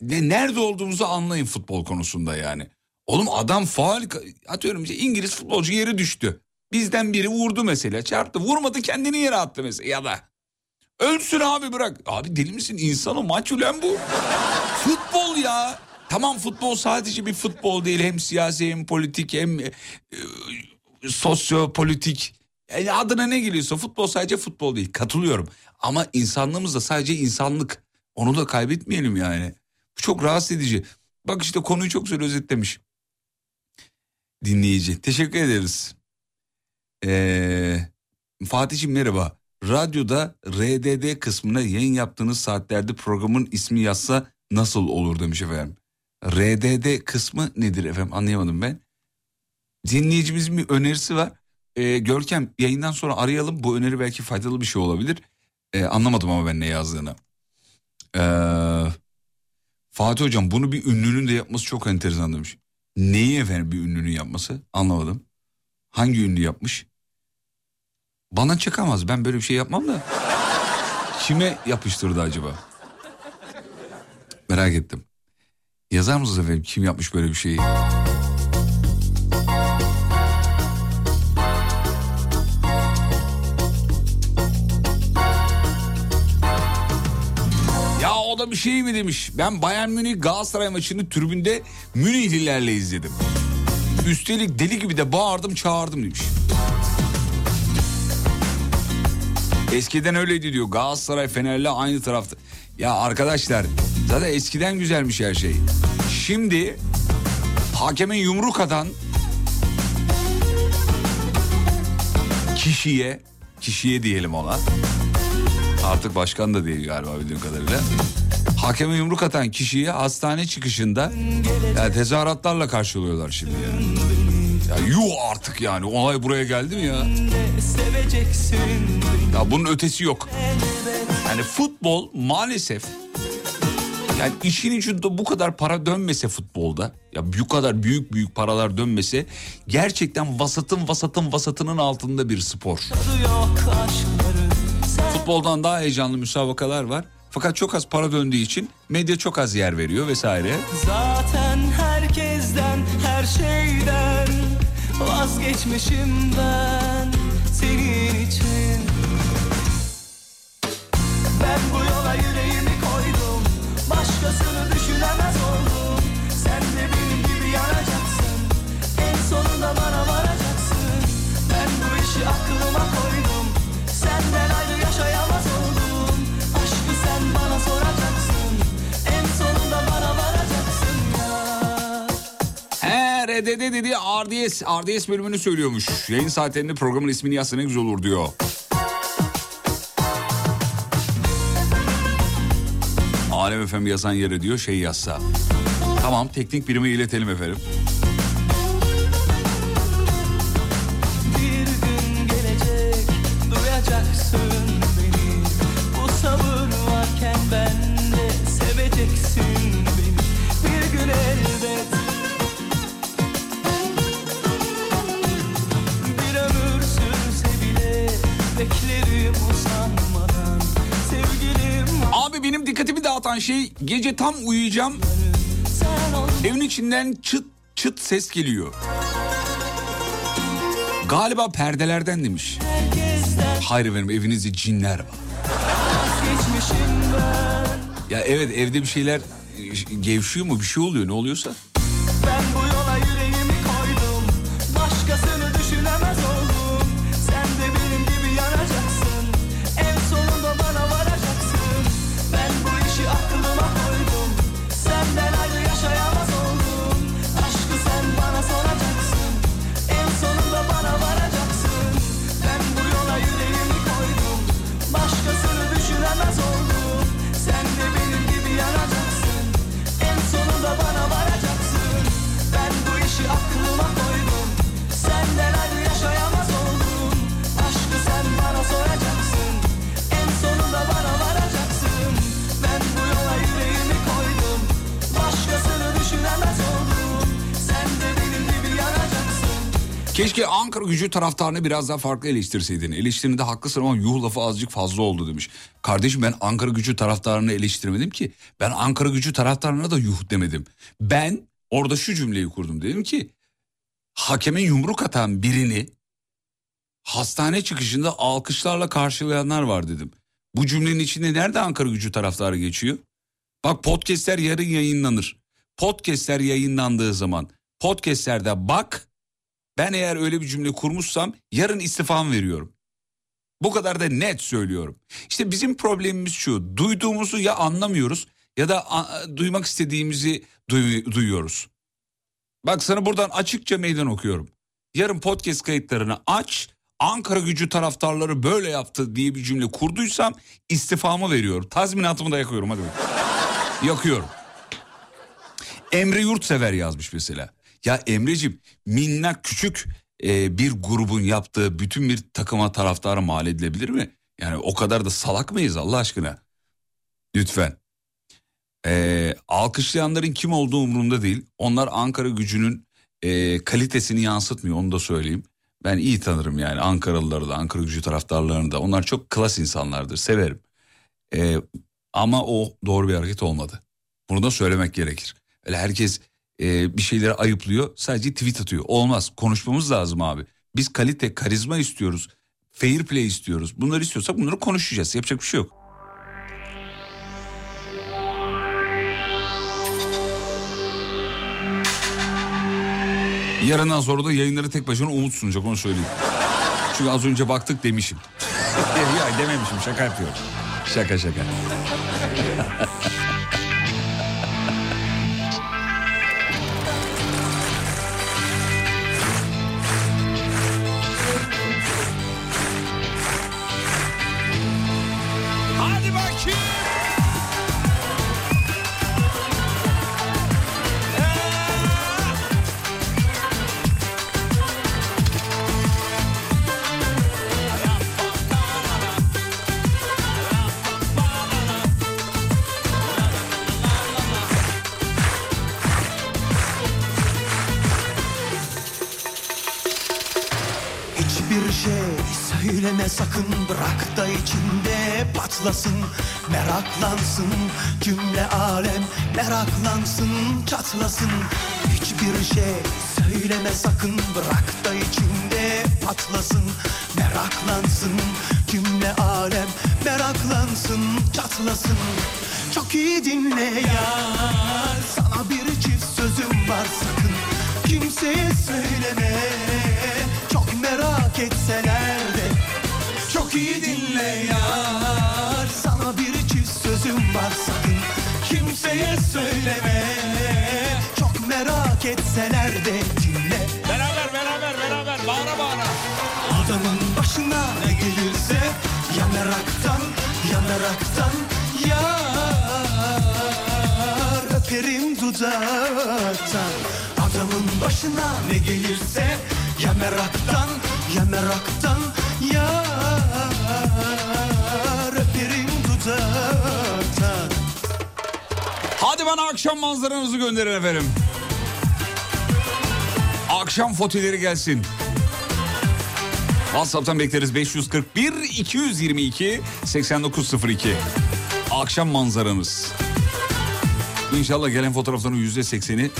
ne nerede olduğumuzu anlayın futbol konusunda yani. Oğlum adam faal atıyorum işte İngiliz futbolcu yere düştü. Bizden biri vurdu mesela çarptı vurmadı kendini yere attı mesela ya da. Ölsün abi bırak. Abi deli misin insan o maç ulan bu. futbol ya. Tamam futbol sadece bir futbol değil hem siyasi hem politik hem e, e, sosyopolitik. Yani adına ne geliyorsa futbol sadece futbol değil katılıyorum. Ama insanlığımız da sadece insanlık. Onu da kaybetmeyelim yani. Bu çok rahatsız edici. Bak işte konuyu çok güzel özetlemiş. Dinleyici. Teşekkür ederiz. Ee, Fatih'ciğim merhaba. Radyoda RDD kısmına yayın yaptığınız saatlerde programın ismi yazsa nasıl olur demiş efendim. RDD kısmı nedir efendim anlayamadım ben. Dinleyicimizin bir önerisi var. Ee, Görkem yayından sonra arayalım. Bu öneri belki faydalı bir şey olabilir. Ee, anlamadım ama ben ne yazdığını. Ee, Fatih hocam bunu bir ünlünün de yapması çok enteresan demiş. Neyi efendim bir ünlünün yapması anlamadım. Hangi ünlü yapmış? Bana çıkamaz ben böyle bir şey yapmam da. Kime yapıştırdı acaba? Merak ettim. Yazar mısınız efendim kim yapmış böyle bir şeyi? O da bir şey mi demiş. Ben Bayern Münih Galatasaray maçını tribünde Münihlilerle izledim. Üstelik deli gibi de bağırdım çağırdım demiş. Eskiden öyleydi diyor. Galatasaray Fener'le aynı tarafta. Ya arkadaşlar zaten eskiden güzelmiş her şey. Şimdi hakemin yumruk atan kişiye, kişiye diyelim ona. Artık başkan da değil galiba bildiğim kadarıyla. Hakeme yumruk atan kişiyi hastane çıkışında yani tezahüratlarla karşılıyorlar şimdi yani. Ya yuh artık yani olay buraya geldi mi ya? Ya bunun ötesi yok. Yani futbol maalesef yani işin içinde bu kadar para dönmese futbolda ya bu kadar büyük büyük paralar dönmese gerçekten vasatın vasatın vasatının altında bir spor. Futboldan daha heyecanlı müsabakalar var. Fakat çok az para döndüğü için medya çok az yer veriyor vesaire. Zaten herkesten her şeyden Vazgeçmişim ben senin için. Ben bu yola yüreğimi koydum. Başkasını düşünemez ARDD dedi RDS. RDS bölümünü söylüyormuş. Yayın saatlerinde programın ismini yazsa ne güzel olur diyor. Alem FM yazan yere diyor şey yazsa. Tamam teknik birime iletelim efendim. Dağıtan şey gece tam uyuyacağım. Evin içinden çıt çıt ses geliyor. Galiba perdelerden demiş. Hayır efendim evinizde cinler var. Ya evet evde bir şeyler e, gevşiyor mu bir şey oluyor ne oluyorsa. Gücü taraftarını biraz daha farklı eleştirseydin. Eleştirinde haklısın ama yuh lafı azıcık fazla oldu demiş. Kardeşim ben Ankara gücü taraftarını eleştirmedim ki. Ben Ankara gücü taraftarına da yuh demedim. Ben orada şu cümleyi kurdum. Dedim ki hakeme yumruk atan birini hastane çıkışında alkışlarla karşılayanlar var dedim. Bu cümlenin içinde nerede Ankara gücü taraftarı geçiyor? Bak podcastler yarın yayınlanır. Podcastler yayınlandığı zaman podcastlerde bak ben eğer öyle bir cümle kurmuşsam yarın istifam veriyorum. Bu kadar da net söylüyorum. İşte bizim problemimiz şu. Duyduğumuzu ya anlamıyoruz ya da duymak istediğimizi duy- duyuyoruz. Bak sana buradan açıkça meydan okuyorum. Yarın podcast kayıtlarını aç. Ankara gücü taraftarları böyle yaptı diye bir cümle kurduysam istifamı veriyorum. Tazminatımı da yakıyorum hadi. Yakıyorum. Emre Yurtsever yazmış mesela. Ya Emre'cim minnak küçük e, bir grubun yaptığı bütün bir takıma taraftara mal edilebilir mi? Yani o kadar da salak mıyız Allah aşkına? Lütfen. E, alkışlayanların kim olduğu umurumda değil. Onlar Ankara gücünün e, kalitesini yansıtmıyor onu da söyleyeyim. Ben iyi tanırım yani Ankaralıları da Ankara gücü taraftarlarını da. Onlar çok klas insanlardır severim. E, ama o doğru bir hareket olmadı. Bunu da söylemek gerekir. Öyle herkes e, bir şeyleri ayıplıyor sadece tweet atıyor. Olmaz konuşmamız lazım abi. Biz kalite karizma istiyoruz. Fair play istiyoruz. Bunları istiyorsak bunları konuşacağız. Yapacak bir şey yok. Yarından sonra da yayınları tek başına Umut sunacak onu söyleyeyim. Çünkü az önce baktık demişim. ya dememişim şaka yapıyorum. Şaka şaka. İçinde patlasın Meraklansın. Cümle alem meraklansın çatlasın. Hiçbir şey söyleme sakın bırak da içinde patlasın. Meraklansın cümle alem meraklansın çatlasın. Çok iyi dinle yar sana bir çift sözüm var sakın. Kimseye söyleme çok merak etseler de İyi dinle yar. Sana bir çift sözüm var sakın Kimseye söyleme. Çok merak etseler de dinle. Beraber beraber beraber. Bağıra bağıra. Adamın başına ne gelirse ya meraktan ya meraktan yar. Öperim dudaktan Adamın başına ne gelirse ya meraktan Hadi bana akşam manzaranızı gönderin efendim. Akşam fotoğrafları gelsin. WhatsApp'tan bekleriz 541 222 8902. Akşam manzaranız. İnşallah gelen fotoğrafların yüzde sekseni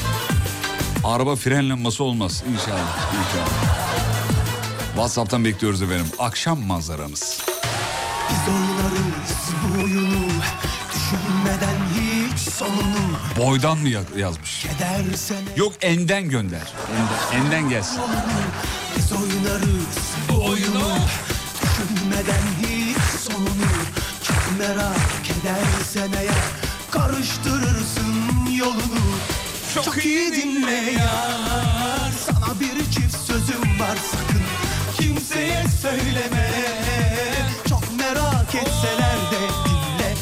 araba frenlenmesi olmaz. İnşallah. İnşallah. WhatsApp'tan bekliyoruz efendim. Akşam manzaranız. Biz oynarız bu oyunu düşünmeden hiç sonunu Boydan mı ya- yazmış? Kedersene Yok enden gönder. Enden, enden gelsin. Biz oynarız bu oyunu Düşünmeden hiç sonunu Çok merak edersen eğer Karıştırırsın yolunu Çok, iyi dinle yar Sana bir çift sözüm var sakın Kimseye söyleme. Çok merak etseler de dinle.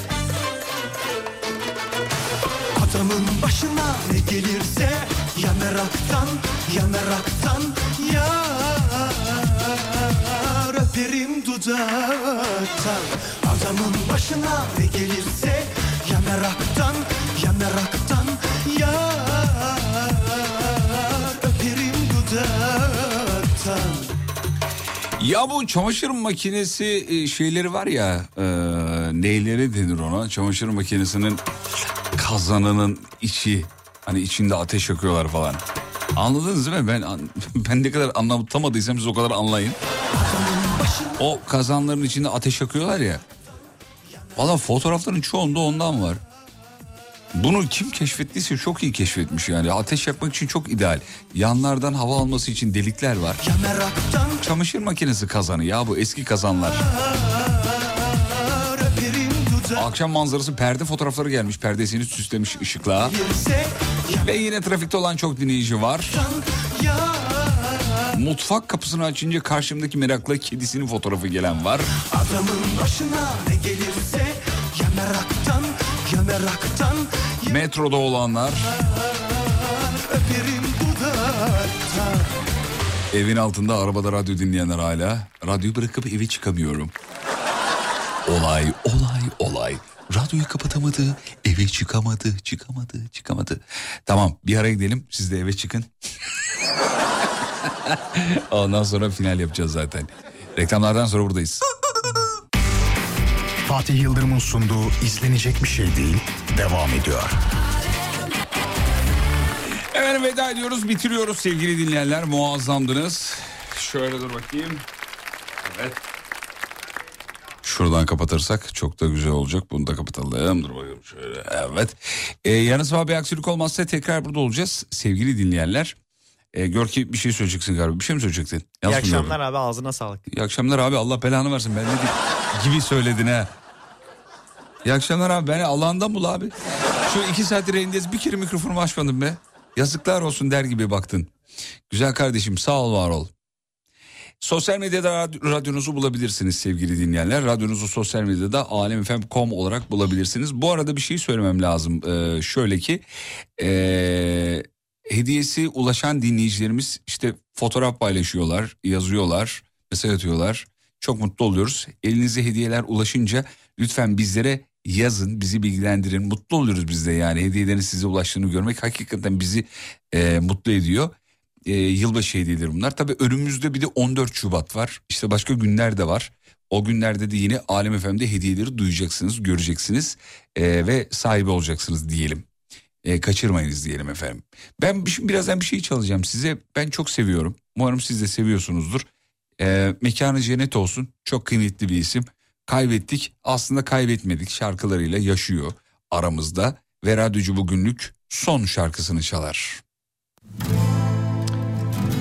Adamın başına ne gelirse ya meraktan ya meraktan yar. Öperim dudaktan Adamın başına ne gelirse ya meraktan ya meraktan yar. Öperim dudaktan Ya bu çamaşır makinesi e, şeyleri var ya e, neyleri denir ona çamaşır makinesinin kazanının içi hani içinde ateş yakıyorlar falan. Anladınız değil mi? Ben ben ne kadar anlatamadıysam siz o kadar anlayın. O kazanların içinde ateş yakıyorlar ya. Valla fotoğrafların çoğunda ondan var. Bunu kim keşfettiyse çok iyi keşfetmiş yani. Ateş yakmak için çok ideal. Yanlardan hava alması için delikler var. ya meraktan Çamaşır makinesi kazanı ya bu eski kazanlar. Akşam manzarası perde fotoğrafları gelmiş. Perdesini süslemiş ışıkla. Ve yine trafikte olan çok dinleyici var. Mutfak kapısını açınca karşımdaki merakla kedisinin fotoğrafı gelen var. Adamın başına ne gelirse ya meraktan ya meraktan Metroda olanlar, öperim dudaktan evin altında arabada radyo dinleyenler hala. Radyoyu bırakıp eve çıkamıyorum. Olay, olay, olay. Radyoyu kapatamadı, eve çıkamadı, çıkamadı, çıkamadı. Tamam bir ara gidelim siz de eve çıkın. Ondan sonra final yapacağız zaten. Reklamlardan sonra buradayız. Fatih Yıldırım'ın sunduğu izlenecek bir şey değil devam ediyor. Efendim veda ediyoruz, bitiriyoruz sevgili dinleyenler. Muazzamdınız. Şöyle dur bakayım. Evet. Şuradan kapatırsak çok da güzel olacak. Bunu da kapatalım. Dur bakayım şöyle. Evet. Ee, yarın sabah bir aksilik olmazsa tekrar burada olacağız. Sevgili dinleyenler. Ee, gör ki bir şey söyleyeceksin galiba. Bir şey mi söyleyecektin? İyi Yanlış mı akşamlar gördüm? abi ağzına sağlık. İyi akşamlar abi. Allah belanı versin. Ben ne gibi söyledin ha. İyi akşamlar abi. Beni Allah'ından bul abi. Şu iki saattir yayındayız. Bir kere mikrofonumu açmadım be. Yazıklar olsun der gibi baktın. Güzel kardeşim sağ ol var ol. Sosyal medyada rad- radyonuzu bulabilirsiniz sevgili dinleyenler. Radyonuzu sosyal medyada alemfm.com olarak bulabilirsiniz. Bu arada bir şey söylemem lazım. Ee, şöyle ki ee, hediyesi ulaşan dinleyicilerimiz işte fotoğraf paylaşıyorlar, yazıyorlar, mesaj atıyorlar. Çok mutlu oluyoruz. Elinize hediyeler ulaşınca lütfen bizlere yazın, bizi bilgilendirin. Mutlu oluyoruz biz de yani hediyelerin size ulaştığını görmek hakikaten bizi ee, mutlu ediyor e, yılbaşı hediyeleri bunlar. Tabii önümüzde bir de 14 Şubat var. İşte başka günler de var. O günlerde de yine Alem FM'de hediyeleri duyacaksınız, göreceksiniz e, ve sahibi olacaksınız diyelim. E, kaçırmayınız diyelim efendim. Ben şimdi birazdan bir şey çalacağım size. Ben çok seviyorum. Umarım siz de seviyorsunuzdur. E, mekanı cennet olsun. Çok kıymetli bir isim. Kaybettik. Aslında kaybetmedik. Şarkılarıyla yaşıyor aramızda. Ve radyocu bugünlük son şarkısını çalar.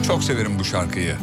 Çok severim bu şarkıyı.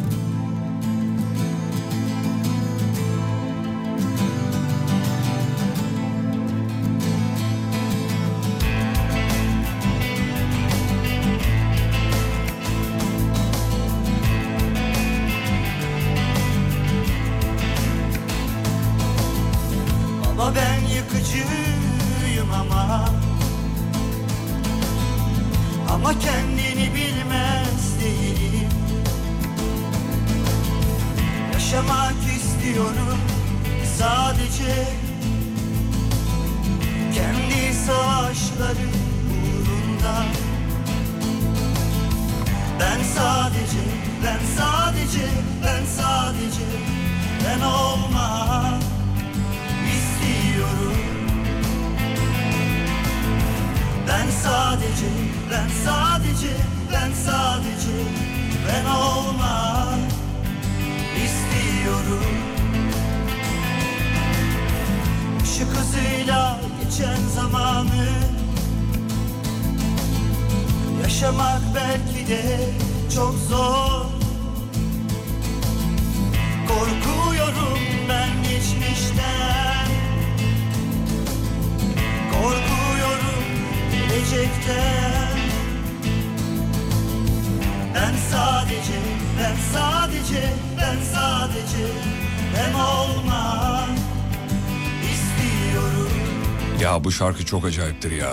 İstiyorum sadece Kendi savaşları uğrunda. Ben sadece, ben sadece, ben sadece Ben olmak istiyorum. Ben sadece, ben sadece, ben sadece Ben olmak istiyorum Işık hızıyla geçen zamanı Yaşamak belki de çok zor. Korkuyorum ben geçmişten. Korkuyorum gelecekten. Ben sadece, ben sadece, ben sadece olmak istiyorum Ya bu şarkı çok acayiptir ya.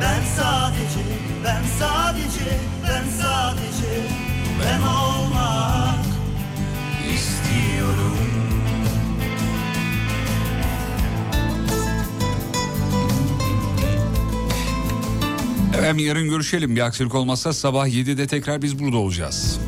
Ben sadece, ben sadece, ben sadece Ben olmak istiyorum Efendim yarın görüşelim. Bir aksilik olmazsa sabah 7'de tekrar biz burada olacağız.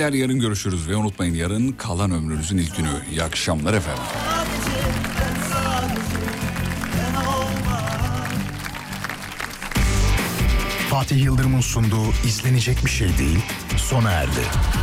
Beyler yarın görüşürüz ve unutmayın yarın kalan ömrünüzün ilk günü. İyi akşamlar efendim. Fatih Yıldırım'ın sunduğu izlenecek bir şey değil sona erdi.